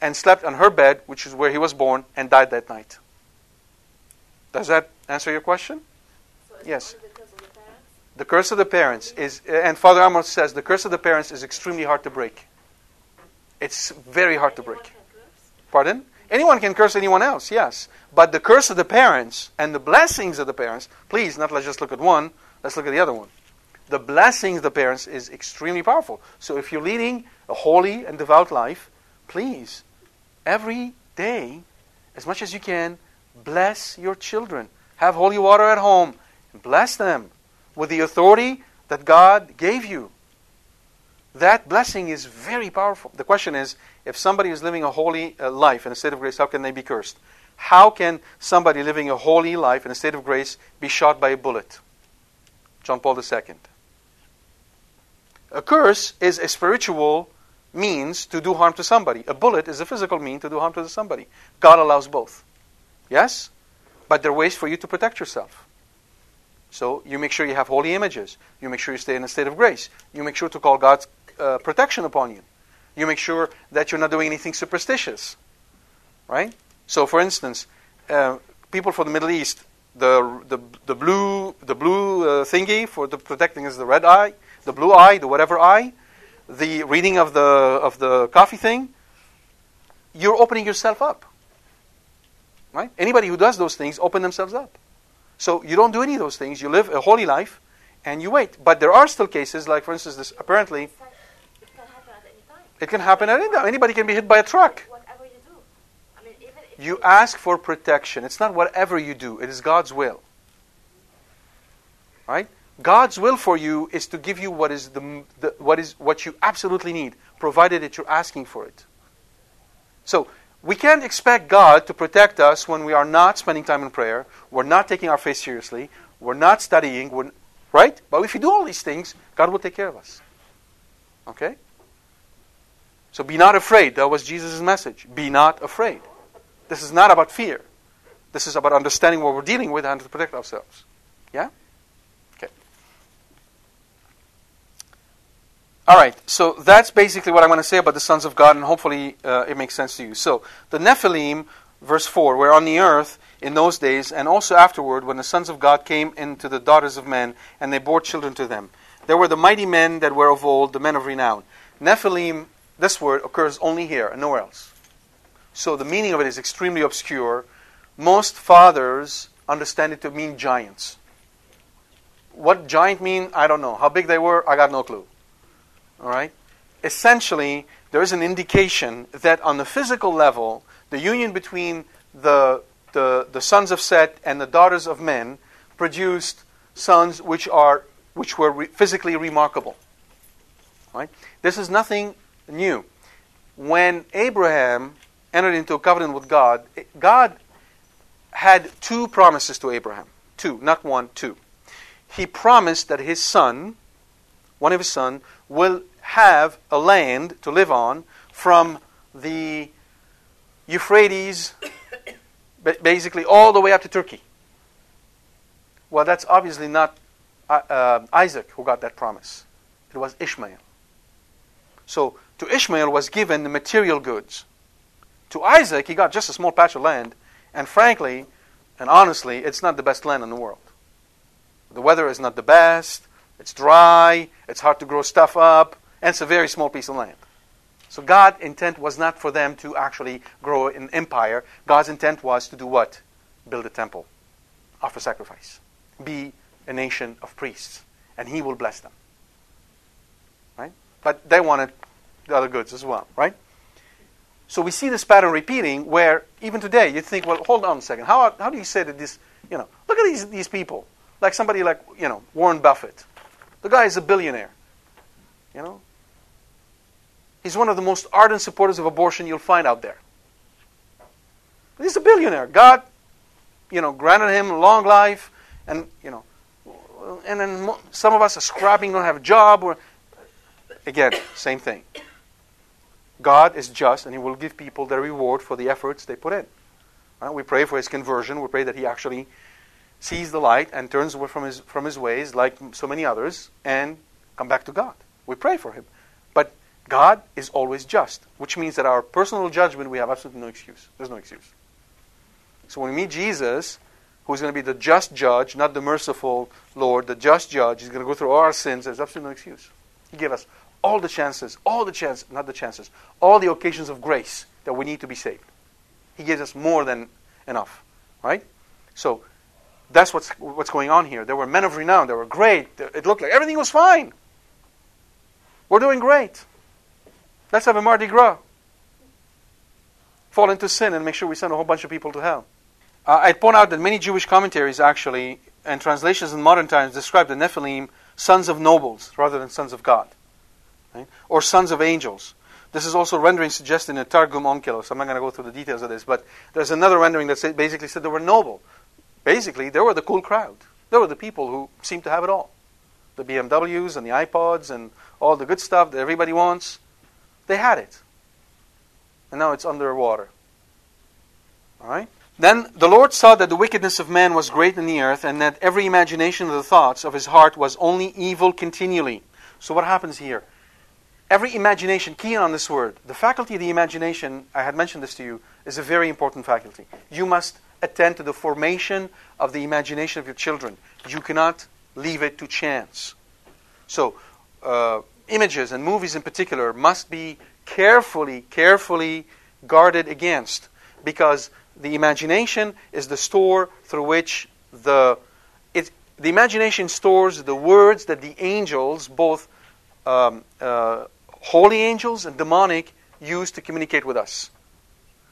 and slept on her bed, which is where he was born, and died that night. Does that answer your question? So Yes. only because of the? The curse of the parents is, and Father Amorth says, the curse of the parents is extremely hard to break. It's very hard to break. Pardon? Anyone can curse anyone else, yes. But the curse of the parents and the blessings of the parents, please, not let's just look at one, let's look at the other one. The blessings of the parents is extremely powerful. So if you're leading a holy and devout life, please, every day, as much as you can, bless your children. Have holy water at home and bless them with the authority that God gave you. That blessing is very powerful. The question is if somebody is living a holy uh, life in a state of grace, how can they be cursed? How can somebody living a holy life in a state of grace be shot by a bullet? John Paul II. A curse is a spiritual means to do harm to somebody. A bullet is a physical mean to do harm to somebody. God allows both. Yes? But there are ways for you to protect yourself. So you make sure you have holy images. You make sure you stay in a state of grace. You make sure to call God's uh, protection upon you. You make sure that you're not doing anything superstitious. Right? So, for instance, uh, people from the Middle East, the, the, the blue, the blue uh, thingy for the protecting is the red eye, the blue eye, the whatever eye, the reading of the, of the coffee thing, you're opening yourself up. Right? Anybody who does those things open themselves up. So you don't do any of those things. You live a holy life and you wait. But there are still cases, like for instance, this apparently It's like, it can happen at any time. It can happen at any time. Anybody can be hit by a truck. Whatever you do. I mean, even if You ask for protection. It's not whatever you do, it is God's will. Right? God's will for you is to give you what is the, the what is what you absolutely need, provided that you're asking for it. So we can't expect God to protect us when we are not spending time in prayer, we're not taking our faith seriously, we're not studying, we're, right? But if you do all these things, God will take care of us. Okay? So be not afraid. That was Jesus' message. Be not afraid. This is not about fear. This is about understanding what we're dealing with and to protect ourselves. Yeah? Okay. All right. So that's basically what I'm going to say about the sons of God, and hopefully uh, it makes sense to you. So the Nephilim, verse 4, were on the earth in those days, and also afterward, when the sons of God came into the daughters of men, and they bore children to them. There were the mighty men that were of old, the men of renown. Nephilim, this word occurs only here and nowhere else. So the meaning of it is extremely obscure. Most fathers understand it to mean giants. What giant mean, I don't know. How big they were, I got no clue. All right? Essentially, there is an indication that on the physical level, the union between the, the, the sons of Seth and the daughters of men produced sons which, are, which were re- physically remarkable. Right? This is nothing new. When Abraham entered into a covenant with God, God had two promises to Abraham. Two, not one, two. He promised that his son, one of his sons, will have a land to live on from the Euphrates, basically all the way up to Turkey. Well, that's obviously not uh, uh, Isaac who got that promise. It was Ishmael. So to Ishmael was given the material goods. To Isaac, he got just a small patch of land, and frankly and honestly, it's not the best land in the world. The weather is not the best, it's dry, it's hard to grow stuff up, and it's a very small piece of land. So God's intent was not for them to actually grow an empire. God's intent was to do what? Build a temple, offer sacrifice, be a nation of priests, and He will bless them. Right? but they wanted the other goods as well, right? So we see this pattern repeating where even today you think, well, hold on a second. How, how do you say that this, you know, look at these, these people. Like somebody like, you know, Warren Buffett. The guy is a billionaire. You know? He's one of the most ardent supporters of abortion you'll find out there. He's a billionaire. God, you know, granted him a long life, and you know, and then some of us are scrapping, don't have a job. Or again, same thing. God is just, and He will give people their reward for the efforts they put in. Right? We pray for his conversion. We pray that he actually sees the light and turns away from his from his ways, like so many others, and come back to God. We pray for him, but God is always just, which means that our personal judgment we have absolutely no excuse. There's no excuse. So when we meet Jesus, who's going to be the just judge, not the merciful Lord, the just judge, he's going to go through all our sins. There's absolutely no excuse. He gave us all the chances, all the chances, not the chances, all the occasions of grace that we need to be saved. He gives us more than enough, right? So that's what's what's going on here. There were men of renown. They were great. It looked like everything was fine. We're doing great. Let's have a Mardi Gras. Fall into sin and make sure we send a whole bunch of people to hell. Uh, I'd point out that many Jewish commentaries actually and translations in modern times describe the Nephilim sons of nobles rather than sons of God, right? or sons of angels. This is also rendering suggested in the Targum Onkelos. I'm not going to go through the details of this, but there's another rendering that basically said they were noble. Basically, they were the cool crowd. They were the people who seemed to have it all. The BMWs and the iPods and all the good stuff that everybody wants. They had it. And now it's underwater. All right? Then the Lord saw that the wickedness of man was great in the earth, and that every imagination of the thoughts of his heart was only evil continually. So what happens here? Every imagination, key on this word, the faculty of the imagination, I had mentioned this to you, is a very important faculty. You must attend to the formation of the imagination of your children. You cannot leave it to chance. So, uh, images and movies in particular must be carefully, carefully guarded against because the imagination is the store through which the it, the imagination stores the words that the angels, both um, uh, holy angels and demonic, use to communicate with us.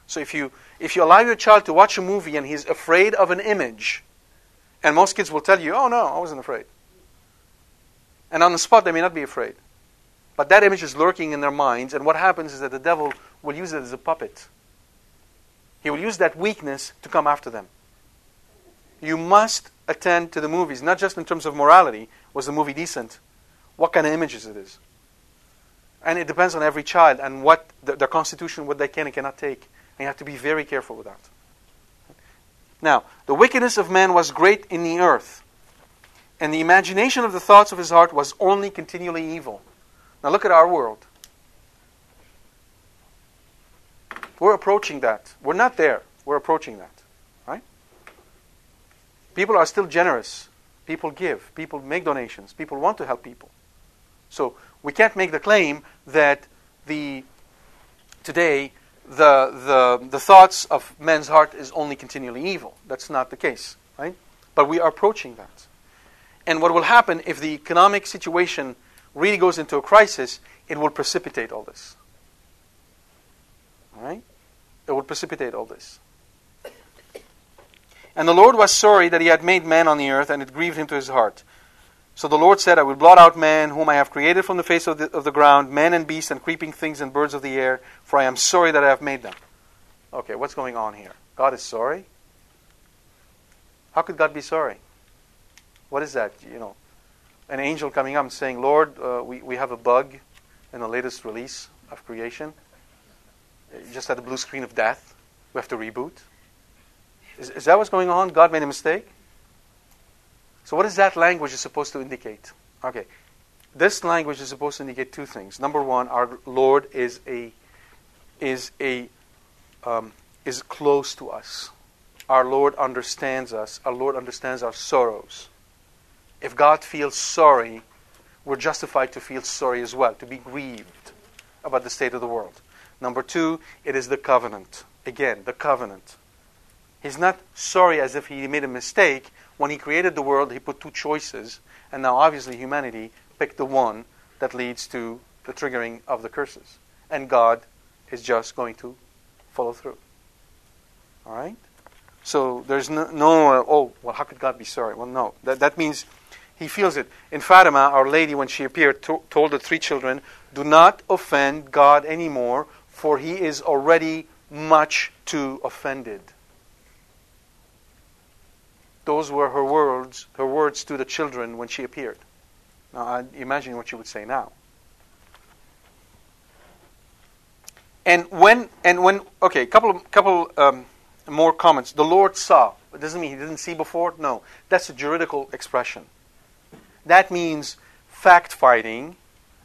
So if you if you allow your child to watch a movie and he's afraid of an image, and most kids will tell you, "Oh no, I wasn't afraid," and on the spot they may not be afraid, but that image is lurking in their minds, and what happens is that the devil will use it as a puppet. He will use that weakness to come after them. You must attend to the movies, not just in terms of morality. Was the movie decent? What kind of images it is? And it depends on every child and what the, their constitution, what they can and cannot take. And you have to be very careful with that. Now, the wickedness of man was great in the earth, and the imagination of the thoughts of his heart was only continually evil. Now look at our world. We're approaching that. We're not there. We're approaching that. Right? People are still generous. People give. People make donations. People want to help people. So we can't make the claim that the today the, the, the thoughts of men's heart is only continually evil. That's not the case, right? But we are approaching that. And what will happen if the economic situation really goes into a crisis, it will precipitate all this. Right? It will precipitate all this. And the Lord was sorry that he had made man on the earth, and it grieved him to his heart. So the Lord said, I will blot out man, whom I have created from the face of the, of the ground, man and beast, and creeping things and birds of the air, for I am sorry that I have made them. Okay, what's going on here? God is sorry? How could God be sorry? What is that? You know, an angel coming up and saying, Lord, uh, we, we have a bug in the latest release of creation. Just had a blue screen of death. We have to reboot. Is, is that what's going on? God made a mistake? So, what is that language is supposed to indicate? Okay, this language is supposed to indicate two things. Number one, our Lord is a is a um, is close to us. Our Lord understands us. Our Lord understands our sorrows. If God feels sorry, we're justified to feel sorry as well, to be grieved about the state of the world. Number two, it is the covenant. Again, the covenant. He's not sorry as if he made a mistake. When he created the world, he put two choices, and now obviously humanity picked the one that leads to the triggering of the curses. And God is just going to follow through. All right? So there's no, no uh, oh, well, how could God be sorry? Well, no. That, that means he feels it. In Fatima, Our Lady, when she appeared, to, told the three children, Do not offend God anymore, for he is already much too offended. Those were her words, her words to the children when she appeared. Now, I imagine what she would say now. And when, and when, okay, couple, couple um, more comments. The Lord saw. It doesn't mean he didn't see before. No, that's a juridical expression. That means fact fighting,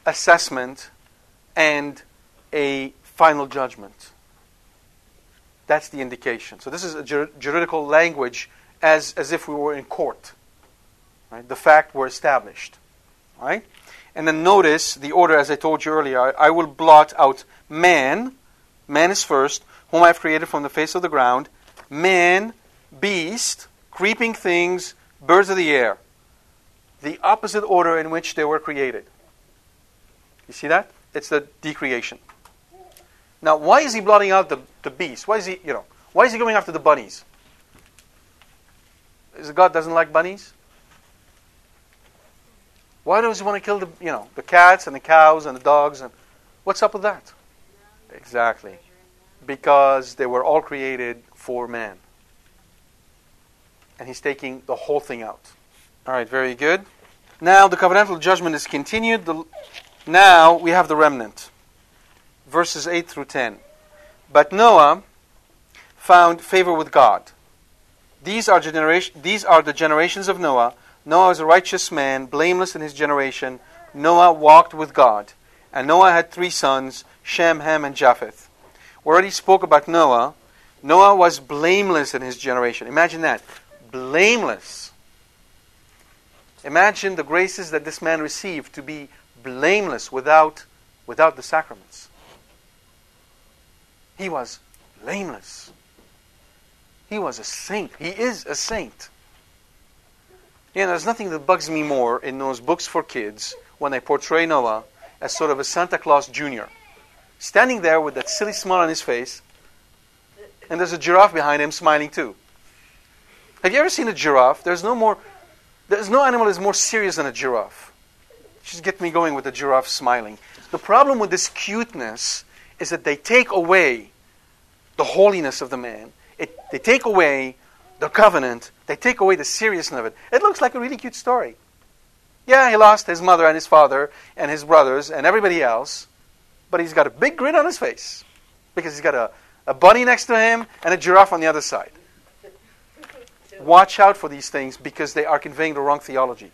assessment, and a final judgment. That's the indication. So this is a jur- juridical language as, as if we were in court. Right? The fact were established. Right? And then notice the order, as I told you earlier. I, will blot out man. Man is first, whom I have created from the face of the ground. Man, beast, creeping things, birds of the air. The opposite order in which they were created. You see that? It's the decreation. Now, why is he blotting out the, the beast? Why is he, you know, why is he going after the bunnies? Is God doesn't like bunnies? Why does he want to kill the, you know, the cats and the cows and the dogs and what's up with that? Exactly. Because they were all created for man. And he's taking the whole thing out. All right, very good. Now the covenantal judgment is continued. The, now we have the remnant. Verses 8 through 10. But Noah found favor with God. These are, generation, these are the generations of Noah. Noah was a righteous man, blameless in his generation. Noah walked with God. And Noah had three sons, Shem, Ham, and Japheth. We already spoke about Noah. Noah was blameless in his generation. Imagine that. Blameless. Imagine the graces that this man received to be blameless without, without the sacraments. He was blameless. He was a saint. He is a saint. Know, there's nothing that bugs me more in those books for kids when they portray Noah as sort of a Santa Claus Jr. Standing there with that silly smile on his face, and there's a giraffe behind him smiling too. Have you ever seen a giraffe? There's no more there's no animal that's more serious than a giraffe. Just get me going with the giraffe smiling. The problem with this cuteness is that they take away the holiness of the man it, they take away the covenant, they take away the seriousness of it. It looks like a really cute story. Yeah, he lost his mother and his father and his brothers and everybody else, but he's got a big grin on his face because he's got a, a bunny next to him and a giraffe on the other side. Watch out for these things because they are conveying the wrong theology.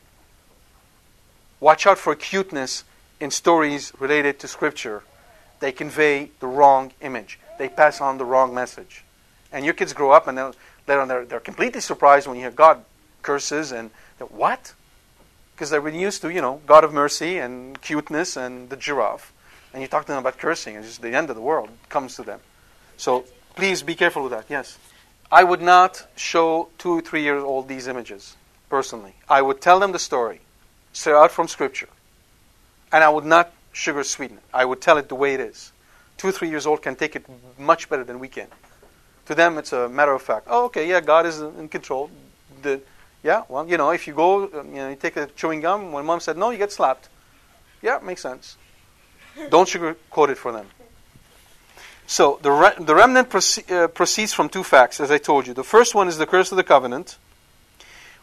Watch out for cuteness in stories related to Scripture. They convey the wrong image, they pass on the wrong message. And your kids grow up and then later on they're, they're completely surprised when you hear God curses and what? Because they've been used to, you know, God of mercy and cuteness and the giraffe. And you talk to them about cursing, and just the end of the world comes to them. So please be careful with that. Yes. I would not show two, or three years old these images, personally. I would tell them the story, straight out from Scripture. And I would not sugar sweeten it. I would tell it the way it is. Two, or three years old can take it much better than we can. To them, it's a matter of fact. Oh, okay, yeah, God is in control. The, yeah, well, you know, if you go, um, you know, you take a chewing gum. When mom said no, you get slapped. Yeah, makes sense. Don't sugarcoat it for them. So the re- the remnant proce- uh, proceeds from two facts, as I told you. The first one is the curse of the covenant.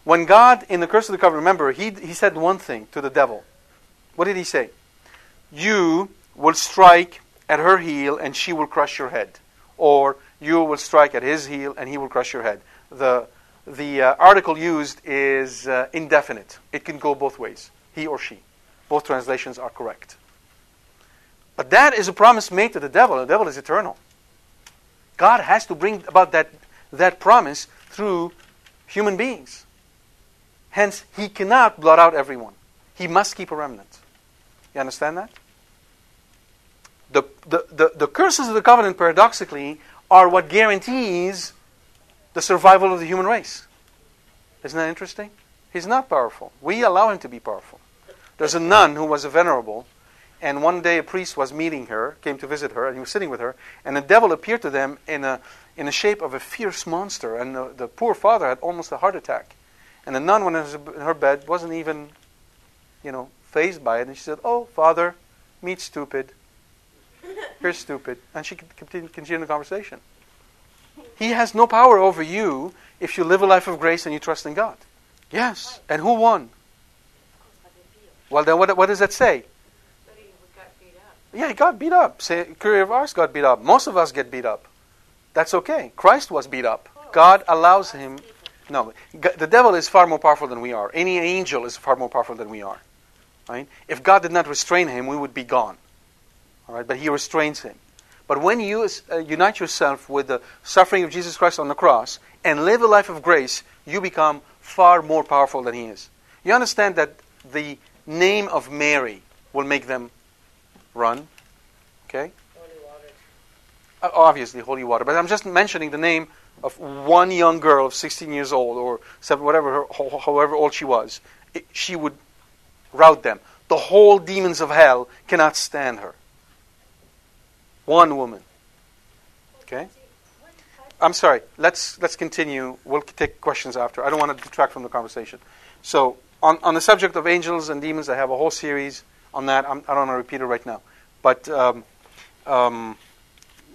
When God, in the curse of the covenant, remember, he, he said one thing to the devil. What did he say? You will strike at her heel and she will crush your head. Or you will strike at his heel and he will crush your head. The, the uh, article used is uh, indefinite, it can go both ways, he or she. Both translations are correct. But that is a promise made to the devil. The devil is eternal. God has to bring about that, that promise through human beings. Hence, he cannot blot out everyone. He must keep a remnant. You understand that? The, the, the, the curses of the covenant, paradoxically, are what guarantees the survival of the human race. Isn't that interesting? He's not powerful. We allow him to be powerful. There's a nun who was a venerable, And one day a priest was meeting her, came to visit her, and he was sitting with her, and the devil appeared to them in a in the shape of a fierce monster, and the, the poor father had almost a heart attack. And the nun, when in her bed, wasn't even, you know, phased by it, and she said, "Oh, father, meet stupid. You're stupid," and she continued, continued the conversation. He has no power over you if you live a life of grace and you trust in God. Yes, and who won? Well, then what, what does that say? Yeah, he got beat up. Say, courier of ours got beat up. Most of us get beat up. That's okay. Christ was beat up. God allows him. No, the devil is far more powerful than we are. Any angel is far more powerful than we are. Right? If God did not restrain him, we would be gone. All right, but He restrains him. But when you uh, unite yourself with the suffering of Jesus Christ on the cross and live a life of grace, you become far more powerful than He is. You understand that the name of Mary will make them run. Okay? Holy water. Uh, obviously, holy water. But I'm just mentioning the name of one young girl of 16 years old or seven, whatever, her, however old she was. It, she would rout them. The whole demons of hell cannot stand her. One woman. Okay? I'm sorry. Let's let's continue. We'll take questions after. I don't want to detract from the conversation. So, on, on the subject of angels and demons, I have a whole series on that. I'm, I do not want to repeat it right now. But um, um,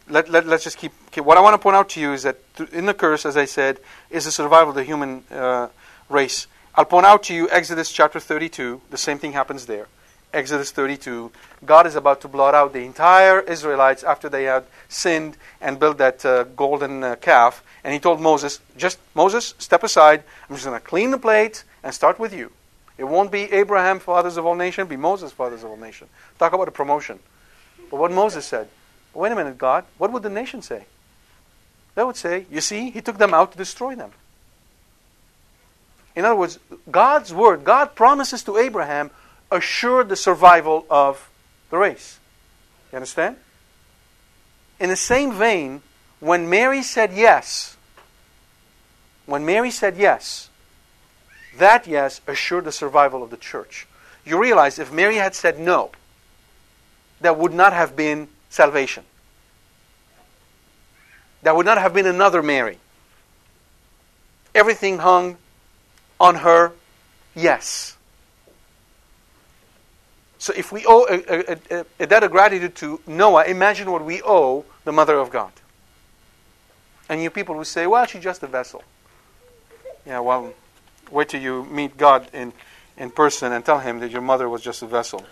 let, let, us just keep, keep, What I want to point out to you is that in the curse, as I said, is the survival of the human uh, race. I'll point out to you Exodus chapter 32. The same thing happens there. Exodus 32. God is about to blot out the entire Israelites after they had sinned and built that uh, golden uh, calf. And he told Moses, just Moses, step aside. I'm just going to clean the plate and start with you. It won't be Abraham, fathers of all nations, be Moses, fathers of all nations. Talk about a promotion. But what Moses said, wait a minute, God, what would the nation say? They would say, you see, he took them out to destroy them. In other words, God's word, God promises to Abraham, assured the survival of the race. You understand? In the same vein, when Mary said yes, when Mary said yes, that yes assured the survival of the church. You realize if Mary had said no, there would not have been salvation. There would not have been another Mary. Everything hung on her yes. So if we owe uh, uh, uh, a, a, a, debt of gratitude to Noah, imagine what we owe the Mother of God. And you people will say, well, she's just a vessel. Yeah, well, wait till you meet God in, in person and tell him that your mother was just a vessel.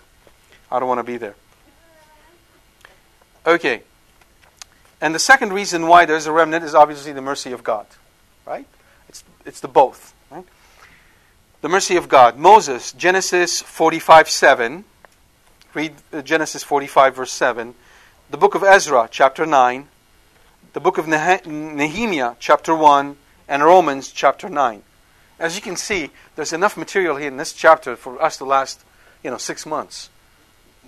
I don't want to be there. Okay. And the second reason why there's a remnant is obviously the mercy of God. Right? It's, it's the both. Right? The mercy of God. Moses, Genesis 45 7. Read uh, Genesis 45, verse 7. The book of Ezra, chapter 9. The book of Nehemiah, chapter 1. And Romans, chapter 9. As you can see, there's enough material here in this chapter for us to last, you know, six months.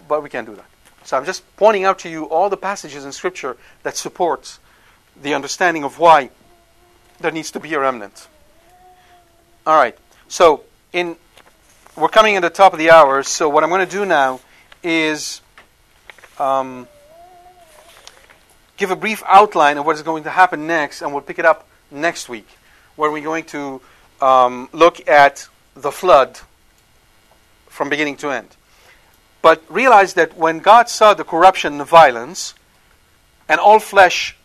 But we can't do that. So I'm just pointing out to you all the passages in Scripture that support the understanding of why there needs to be a remnant. All right. So in we're coming at the top of the hour. So what I'm going to do now is um, give a brief outline of what is going to happen next, and we'll pick it up next week, where we're going to um, look at the flood from beginning to end. But realize that when God saw the corruption and the violence, and all flesh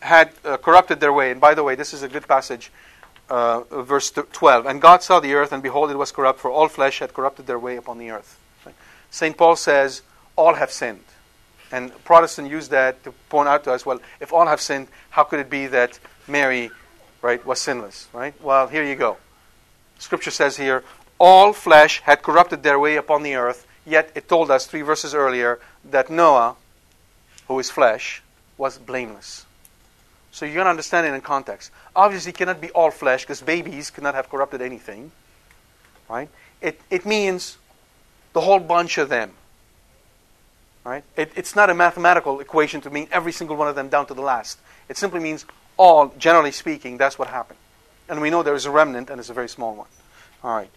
had uh, corrupted their way, and by the way, this is a good passage, uh, verse 12. And God saw the earth, and behold, it was corrupt, for all flesh had corrupted their way upon the earth. St. Paul says, all have sinned. And Protestants use that to point out to us, well, if all have sinned, how could it be that Mary right, was sinless, right? Well, here you go. Scripture says here, all flesh had corrupted their way upon the earth, yet it told us three verses earlier that Noah, who is flesh, was blameless. So you're going to understand it in context. Obviously, it cannot be all flesh because babies cannot have corrupted anything. Right? It, it means the whole bunch of them. Right? It, it's not a mathematical equation to mean every single one of them down to the last. It simply means all, generally speaking, that's what happened. And we know there is a remnant, and it's a very small one. All right.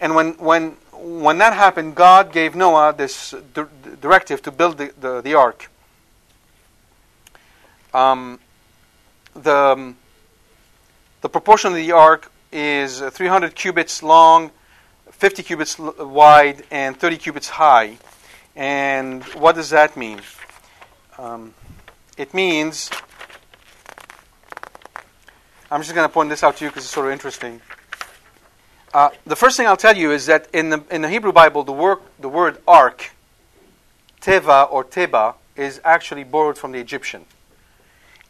And when, when, when that happened, God gave Noah this di- directive to build the, the, the ark. Um, the, um, the proportion of the ark is uh, 300 cubits long, 50 cubits wide, and 30 cubits high. And what does that mean? Um, it means, I'm just going to point this out to you because it's sort of interesting. Uh, the first thing I'll tell you is that in the, in the Hebrew Bible, the, word the word ark, teva or teba, is actually borrowed from the Egyptian.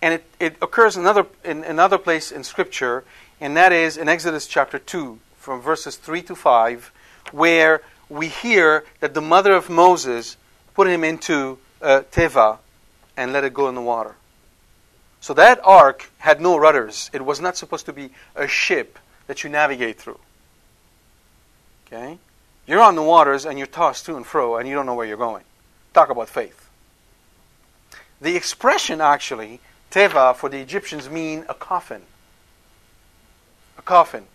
And it, it occurs another, in another place in Scripture, and that is in Exodus chapter 2, from verses 3 to 5, where we hear that the mother of Moses put him into uh, teva and let it go in the water. So that ark had no rudders. It was not supposed to be a ship that you navigate through. Okay? You're on the waters and you're tossed to and fro and you don't know where you're going. Talk about faith. The expression actually, teva, for the Egyptians mean a coffin. A coffin.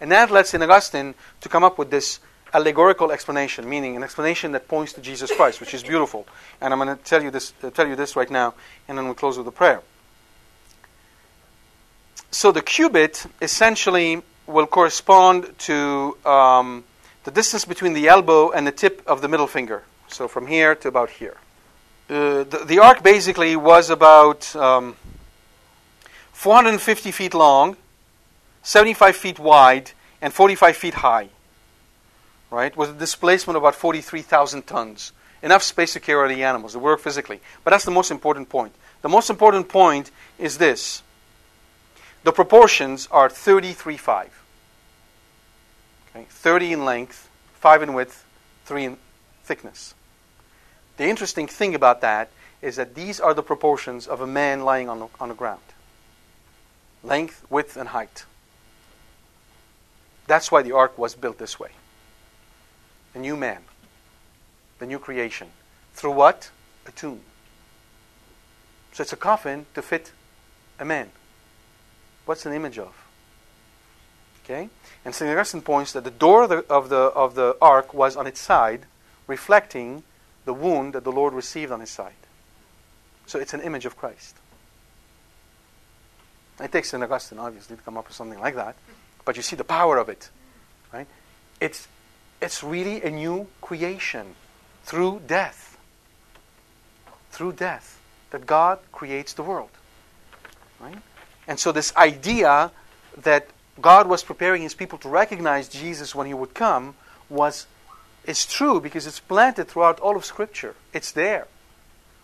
And that led St. Augustine to come up with this allegorical explanation, meaning an explanation that points to Jesus Christ, which is beautiful. And I'm going to tell you this, uh, tell you this right now, and then we'll close with a prayer. So the cubit essentially will correspond to um, the distance between the elbow and the tip of the middle finger. So from here to about here. Uh, the, the ark basically was about um, 450 feet long, 75 feet wide, and 45 feet high. Right? With a displacement of about 43,000 tons. Enough space to carry the animals, to work physically. But that's the most important point. The most important point is this the proportions are 33 5. Okay? 30 in length, 5 in width, 3 in thickness. The interesting thing about that is that these are the proportions of a man lying on the, on the ground length, width, and height. That's why the ark was built this way. A new man, the new creation. Through what? A tomb. So it's a coffin to fit a man. What's an image of? Okay? And St. Augustine points that the door of the, of, the, of the ark was on its side, reflecting the wound that the Lord received on his side. So it's an image of Christ. It takes St. Augustine, obviously, to come up with something like that. But you see the power of it. Right? It's, it's really a new creation through death. Through death. That God creates the world. Right? And so this idea that God was preparing his people to recognize Jesus when he would come was is true because it's planted throughout all of scripture. It's there.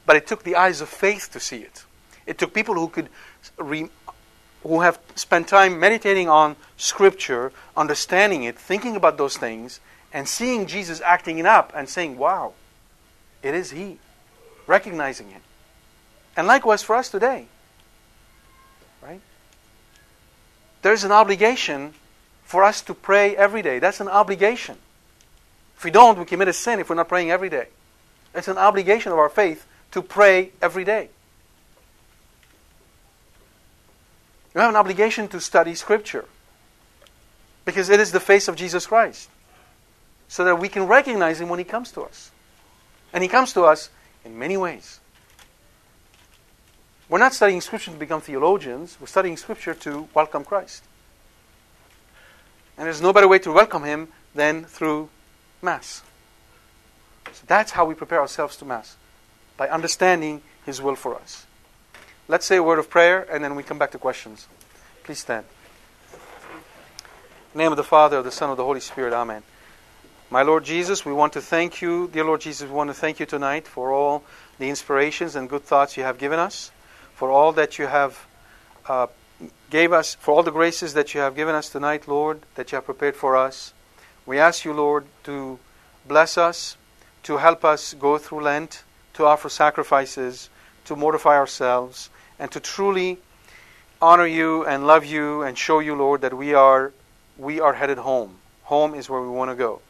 But it took the eyes of faith to see it. It took people who could re, who have spent time meditating on scripture, understanding it, thinking about those things and seeing Jesus acting it up and saying, "Wow, it is he." Recognizing it. And likewise for us today. Right? There's an obligation for us to pray every day. That's an obligation. If we don't, we commit a sin if we're not praying every day. It's an obligation of our faith to pray every day. You have an obligation to study Scripture because it is the face of Jesus Christ so that we can recognize Him when He comes to us. And He comes to us in many ways. We're not studying Scripture to become theologians, we're studying Scripture to welcome Christ. And there's no better way to welcome Him than through Mass. So that's how we prepare ourselves to Mass, by understanding His will for us. Let's say a word of prayer and then we come back to questions. Please stand. Name of the Father, of the Son, of the Holy Spirit, Amen. My Lord Jesus, we want to thank you, dear Lord Jesus, we want to thank you tonight for all the inspirations and good thoughts you have given us, for all that you have uh, gave us, for all the graces that you have given us tonight, Lord, that you have prepared for us. We ask you, Lord, to bless us, to help us go through Lent, to offer sacrifices, to mortify ourselves, and to truly honor you and love you and show you, Lord, that we are we are headed home. Home is where we want to go.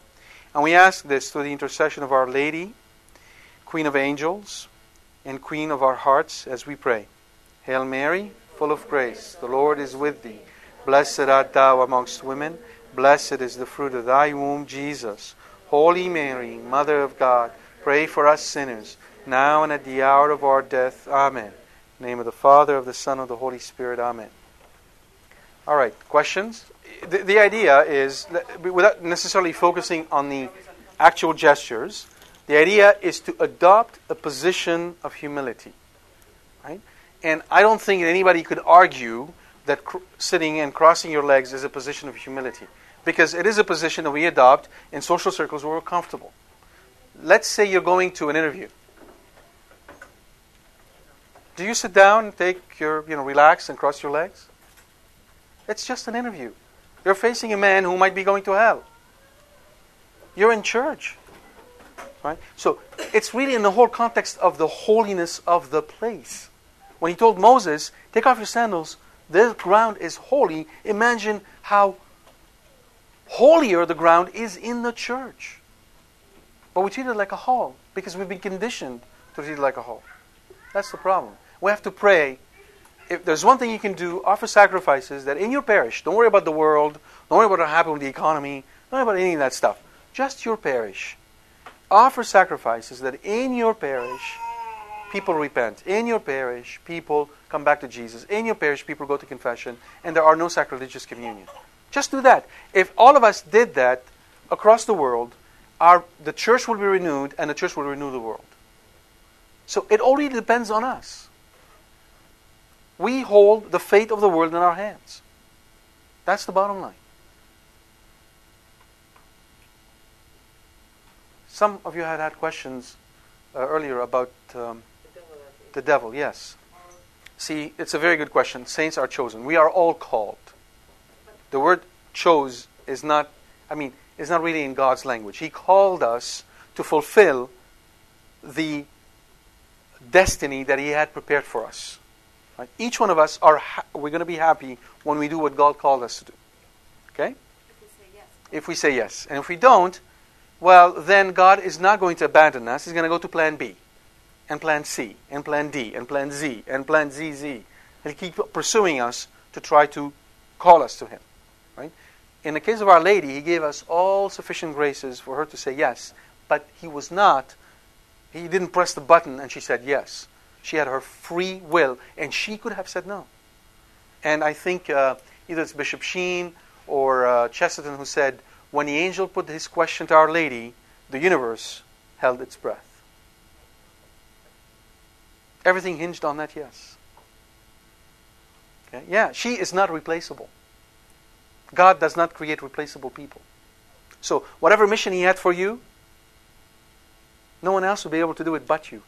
And we ask this through the intercession of Our Lady, Queen of Angels, and Queen of our hearts as we pray. Hail Mary, full of grace, the Lord is with thee. Blessed art thou amongst women Blessed is the fruit of thy womb, Jesus. Holy Mary, Mother of God, pray for us sinners, now and at the hour of our death. Amen. Name of the Father, of the Son, of the Holy Spirit. Amen. All right, questions? The, the idea is, without necessarily focusing on the actual gestures, the idea is to adopt a position of humility. Right? And I don't think anybody could argue that cr- sitting and crossing your legs is a position of humility. Because it is a position that we adopt in social circles where we're comfortable. Let's say you're going to an interview. Do you sit down, take your, you know, relax and cross your legs? It's just an interview. You're facing a man who might be going to hell. You're in church. Right? So it's really in the whole context of the holiness of the place. When he told Moses, Take off your sandals, this ground is holy, imagine how holier the ground is in the church. But we treat it like a hall because we've been conditioned to treat it like a hall. That's the problem. We have to pray. If there's one thing you can do, offer sacrifices that in your parish, don't worry about the world, don't worry about what happened with the economy, don't worry about any of that stuff. Just your parish. Offer sacrifices that in your parish, people repent. In your parish, people come back to Jesus. In your parish, people go to confession, and there are no sacrilegious communion. Just do that. If all of us did that across the world, our, the church will be renewed, and the church will renew the world. So it only depends on us. We hold the fate of the world in our hands. That's the bottom line. Some of you had had questions uh, earlier about um, the devil, yes. See, it's a very good question. Saints are chosen. We are all called. The word chose is not, I mean, is not really in God's language. He called us to fulfill the destiny that He had prepared for us. Right? Each one of us are ha- we're going to be happy when we do what God called us to do. Okay? If we say yes. If we say yes, and if we don't, well, then God is not going to abandon us. He's going to go to Plan B, and Plan C, and Plan D, and Plan Z, and Plan ZZ. He'll keep pursuing us to try to call us to Him. Right? In the case of Our Lady, He gave us all sufficient graces for her to say yes, but He was not. He didn't press the button and she said yes. She had her free will, and she could have said no. And I think uh, either it's Bishop Sheen or uh, Chesterton who said, when the angel put his question to Our Lady, the universe held its breath. Everything hinged on that yes. Okay? Yeah, she is not replaceable. God does not create replaceable people. So, whatever mission He had for you, no one else will be able to do it but you.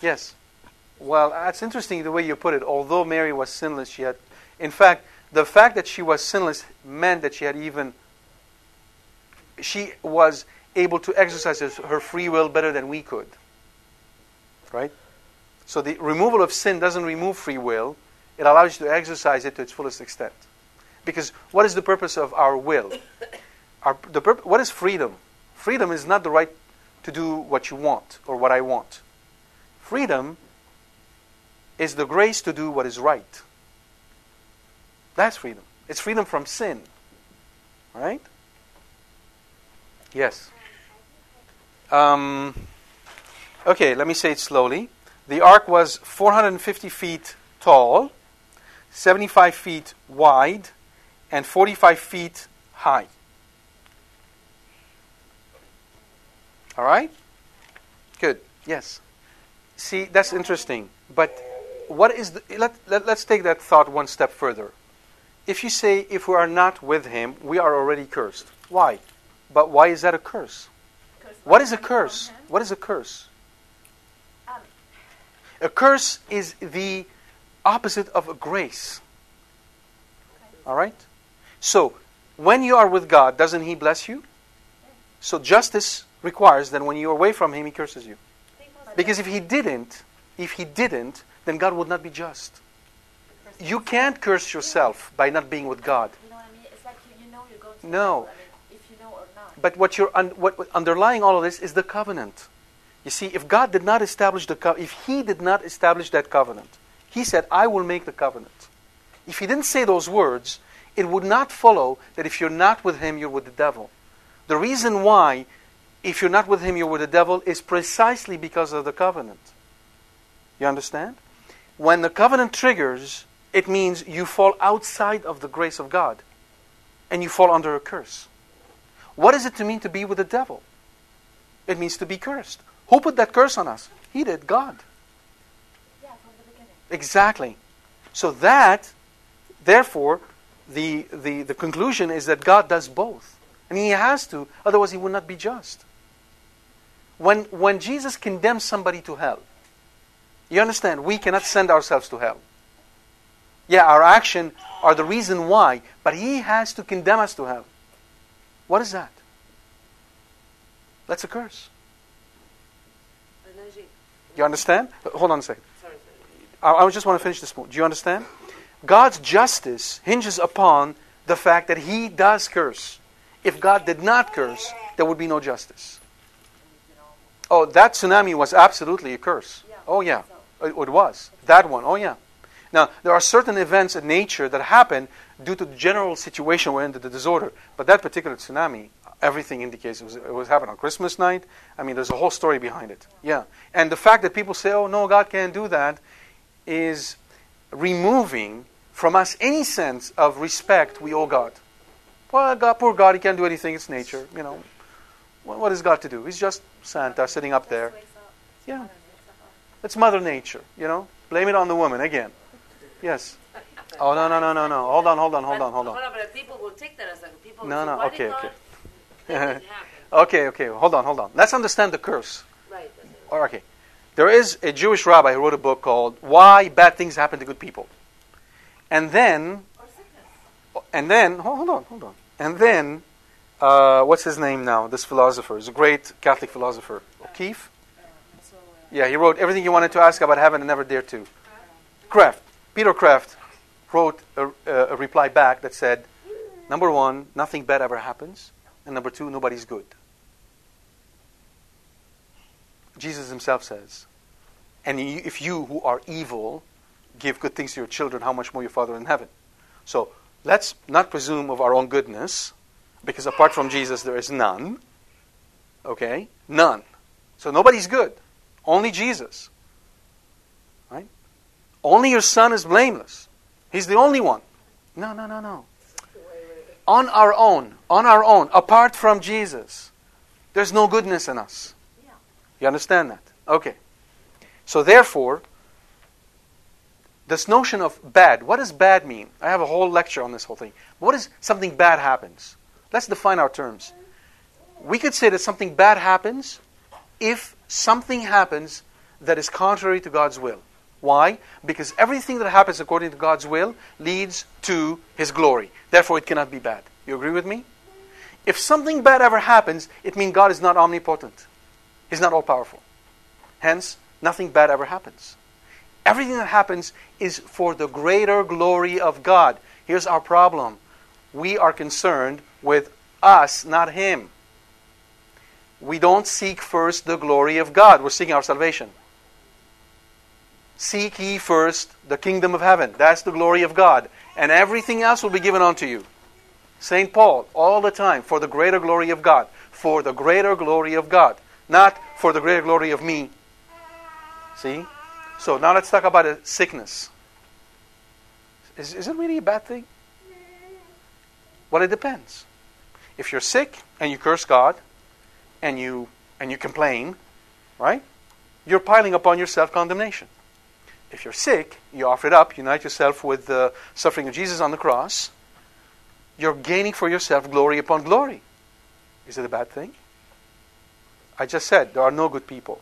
Yes. Well, that's interesting the way you put it. Although Mary was sinless, she had. In fact, the fact that she was sinless meant that she had even. She was able to exercise her free will better than we could. Right? So the removal of sin doesn't remove free will, it allows you to exercise it to its fullest extent. Because what is the purpose of our will? Our, the what is freedom? Freedom is not the right to do what you want or what I want. Freedom is the grace to do what is right. That's freedom. It's freedom from sin. Right? Yes. Um, okay, let me say it slowly. The ark was 450 feet tall, 75 feet wide, and 45 feet high. All right? Good. Yes. See, that's interesting. But what is the. Let, let, let's take that thought one step further. If you say, if we are not with him, we are already cursed. Why? But why is that a curse? What is a curse? What is a curse? um, A curse is the opposite of a grace. All right? So, when you are with God, doesn't He bless you? So, justice requires that when you're away from Him, He curses you. Because if He didn't, if He didn't, then God would not be just. You can't curse yourself by not being with God. You know what I mean? It's like you, you know you're going to No. hell, I mean, if you know or not. But what you're un- what, what underlying all of this is the covenant. You see, if God did not establish the co- if He did not establish that covenant, He said, "I will make the covenant." If He didn't say those words, it would not follow that if you're not with him, you're with the devil. The reason why, if you're not with him, you're with the devil, is precisely because of the covenant. You understand? When the covenant triggers, it means you fall outside of the grace of God and you fall under a curse. What does it mean to be with the devil? It means to be cursed. Who put that curse on us? He did, God. Yeah, from the beginning. Exactly. So that, therefore, the, the, the conclusion is that God does both. And he has to, otherwise he would not be just. When, when Jesus condemns somebody to hell, you understand, we cannot send ourselves to hell. Yeah, our action are the reason why, but he has to condemn us to hell. What is that? That's a curse. You understand? Hold on a second. I, I just want to finish this point. Do you understand? God's justice hinges upon the fact that He does curse. If God did not curse, there would be no justice. Oh, that tsunami was absolutely a curse. Oh, yeah. It, it was. That one. Oh, yeah. Now, there are certain events in nature that happen due to the general situation we're in, the disorder. But that particular tsunami, everything indicates it was, it was happened on Christmas night. I mean, there's a whole story behind it. Yeah. And the fact that people say, oh, no, God can't do that, is removing from us any sense of respect we owe God. Well, God, poor God, he can't do anything. It's nature. You know, what, what is God to do? He's just Santa sitting up there. Yeah. It's Mother Nature. You know, blame it on the woman again. Yes. Oh no no no no no! Hold on hold on hold on hold on. But people will take that as like people. No, no, okay, okay. let it happen? Okay okay hold on hold on. Let's understand the curse. Right. that's it. Or, Okay. There is a Jewish rabbi who wrote a book called Why Bad Things Happen to Good People. And then, and then, hold on, hold on. And then, uh, what's his name now? This philosopher. He's a great Catholic philosopher. O'Keefe? Yeah, he wrote Everything You Wanted to Ask About Heaven and Never Dared to. Kreeft. Peter Kreeft wrote a, a reply back that said, number one, nothing bad ever happens. And number two, nobody's good. Jesus himself says, and if you who are evil give good things to your children, how much more your Father in heaven? So let's not presume of our own goodness, because apart from Jesus there is none. Okay? None. So nobody's good. Only Jesus. Right? Only your son is blameless. He's the only one. No, no, no, no. On our own, on our own, apart from Jesus, there's no goodness in us. You understand that? Okay. So therefore, this notion of bad, what does bad mean? I have a whole lecture on this whole thing. What is something bad happens? Let's define our terms. We could say that something bad happens if something happens that is contrary to God's will. Why? Because everything that happens according to God's will leads to His glory. Therefore, it cannot be bad. You agree with me? If something bad ever happens, it means God is not omnipotent. He's not all powerful. Hence, nothing bad ever happens. Everything that happens is for the greater glory of God. Here's our problem we are concerned with us, not Him. We don't seek first the glory of God, we're seeking our salvation. Seek ye first the kingdom of heaven. That's the glory of God. And everything else will be given unto you. St. Paul, all the time, for the greater glory of God. For the greater glory of God. Not for the greater glory of me. See? So now let's talk about a sickness. Is, is it really a bad thing? Well, it depends. If you're sick and you curse God and you and you complain, right? You're piling upon yourself condemnation. If you're sick, you offer it up, unite yourself with the suffering of Jesus on the cross. You're gaining for yourself glory upon glory. Is it a bad thing? I just said there are no good people.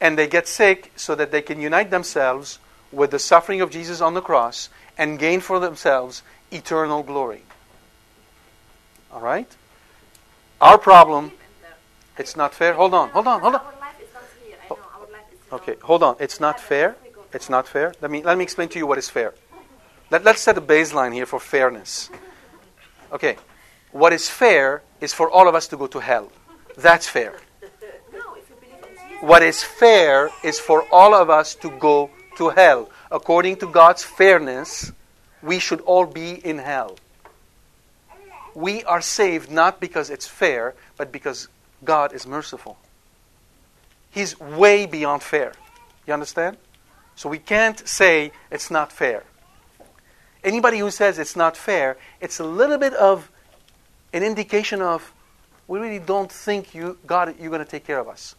And they get sick so that they can unite themselves with the suffering of Jesus on the cross and gain for themselves eternal glory. All right? Our problem, it's not fair. Hold on, hold on, hold on. Our life is not here. I know. Our life is not Okay, hold on. It's not fair. It's not fair. Let me let me explain to you what is fair. Let, let's set a baseline here for fairness. Okay, what is fair is for all of us to go to hell. That's fair. No, if you believe in Jesus. What is fair is for all of us to go to hell. According to God's fairness, we should all be in hell. We are saved not because it's fair, but because God is merciful. He's way beyond fair. You understand? So we can't say it's not fair. Anybody who says it's not fair, it's a little bit of an indication of we really don't think you God you're going to take care of us.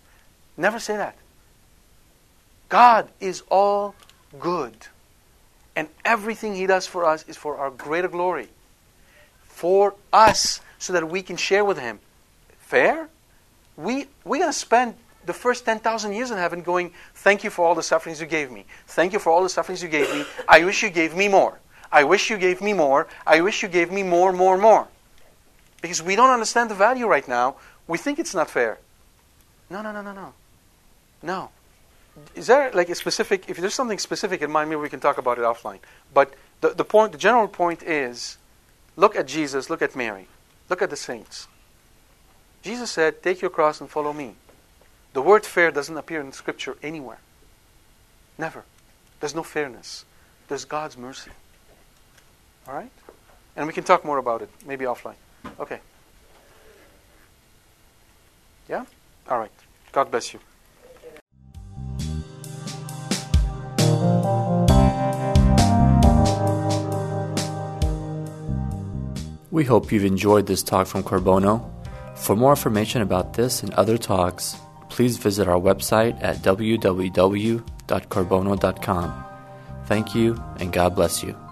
Never say that. God is all good. And everything he does for us is for our greater glory. For us so that we can share with him. Fair? We we're going to spend the first 10,000 years in heaven going, Thank you for all the sufferings you gave me. Thank you for all the sufferings you gave me. I wish you gave me more. I wish you gave me more. I wish you gave me more, more, more. Because we don't understand the value right now. We think it's not fair. No, no, no, no, no. No. Is there like a specific, if there's something specific in mind, maybe we can talk about it offline. But the, the point, the general point is look at Jesus, look at Mary, look at the saints. Jesus said, Take your cross and follow me. The word fair doesn't appear in Scripture anywhere. Never. There's no fairness. There's God's mercy. All right? And we can talk more about it, maybe offline. Okay. Yeah? All right. God bless you. We hope you've enjoyed this talk from Corbono. For more information about this and other talks, please visit our website at www.corbono.com. Thank you, and God bless you.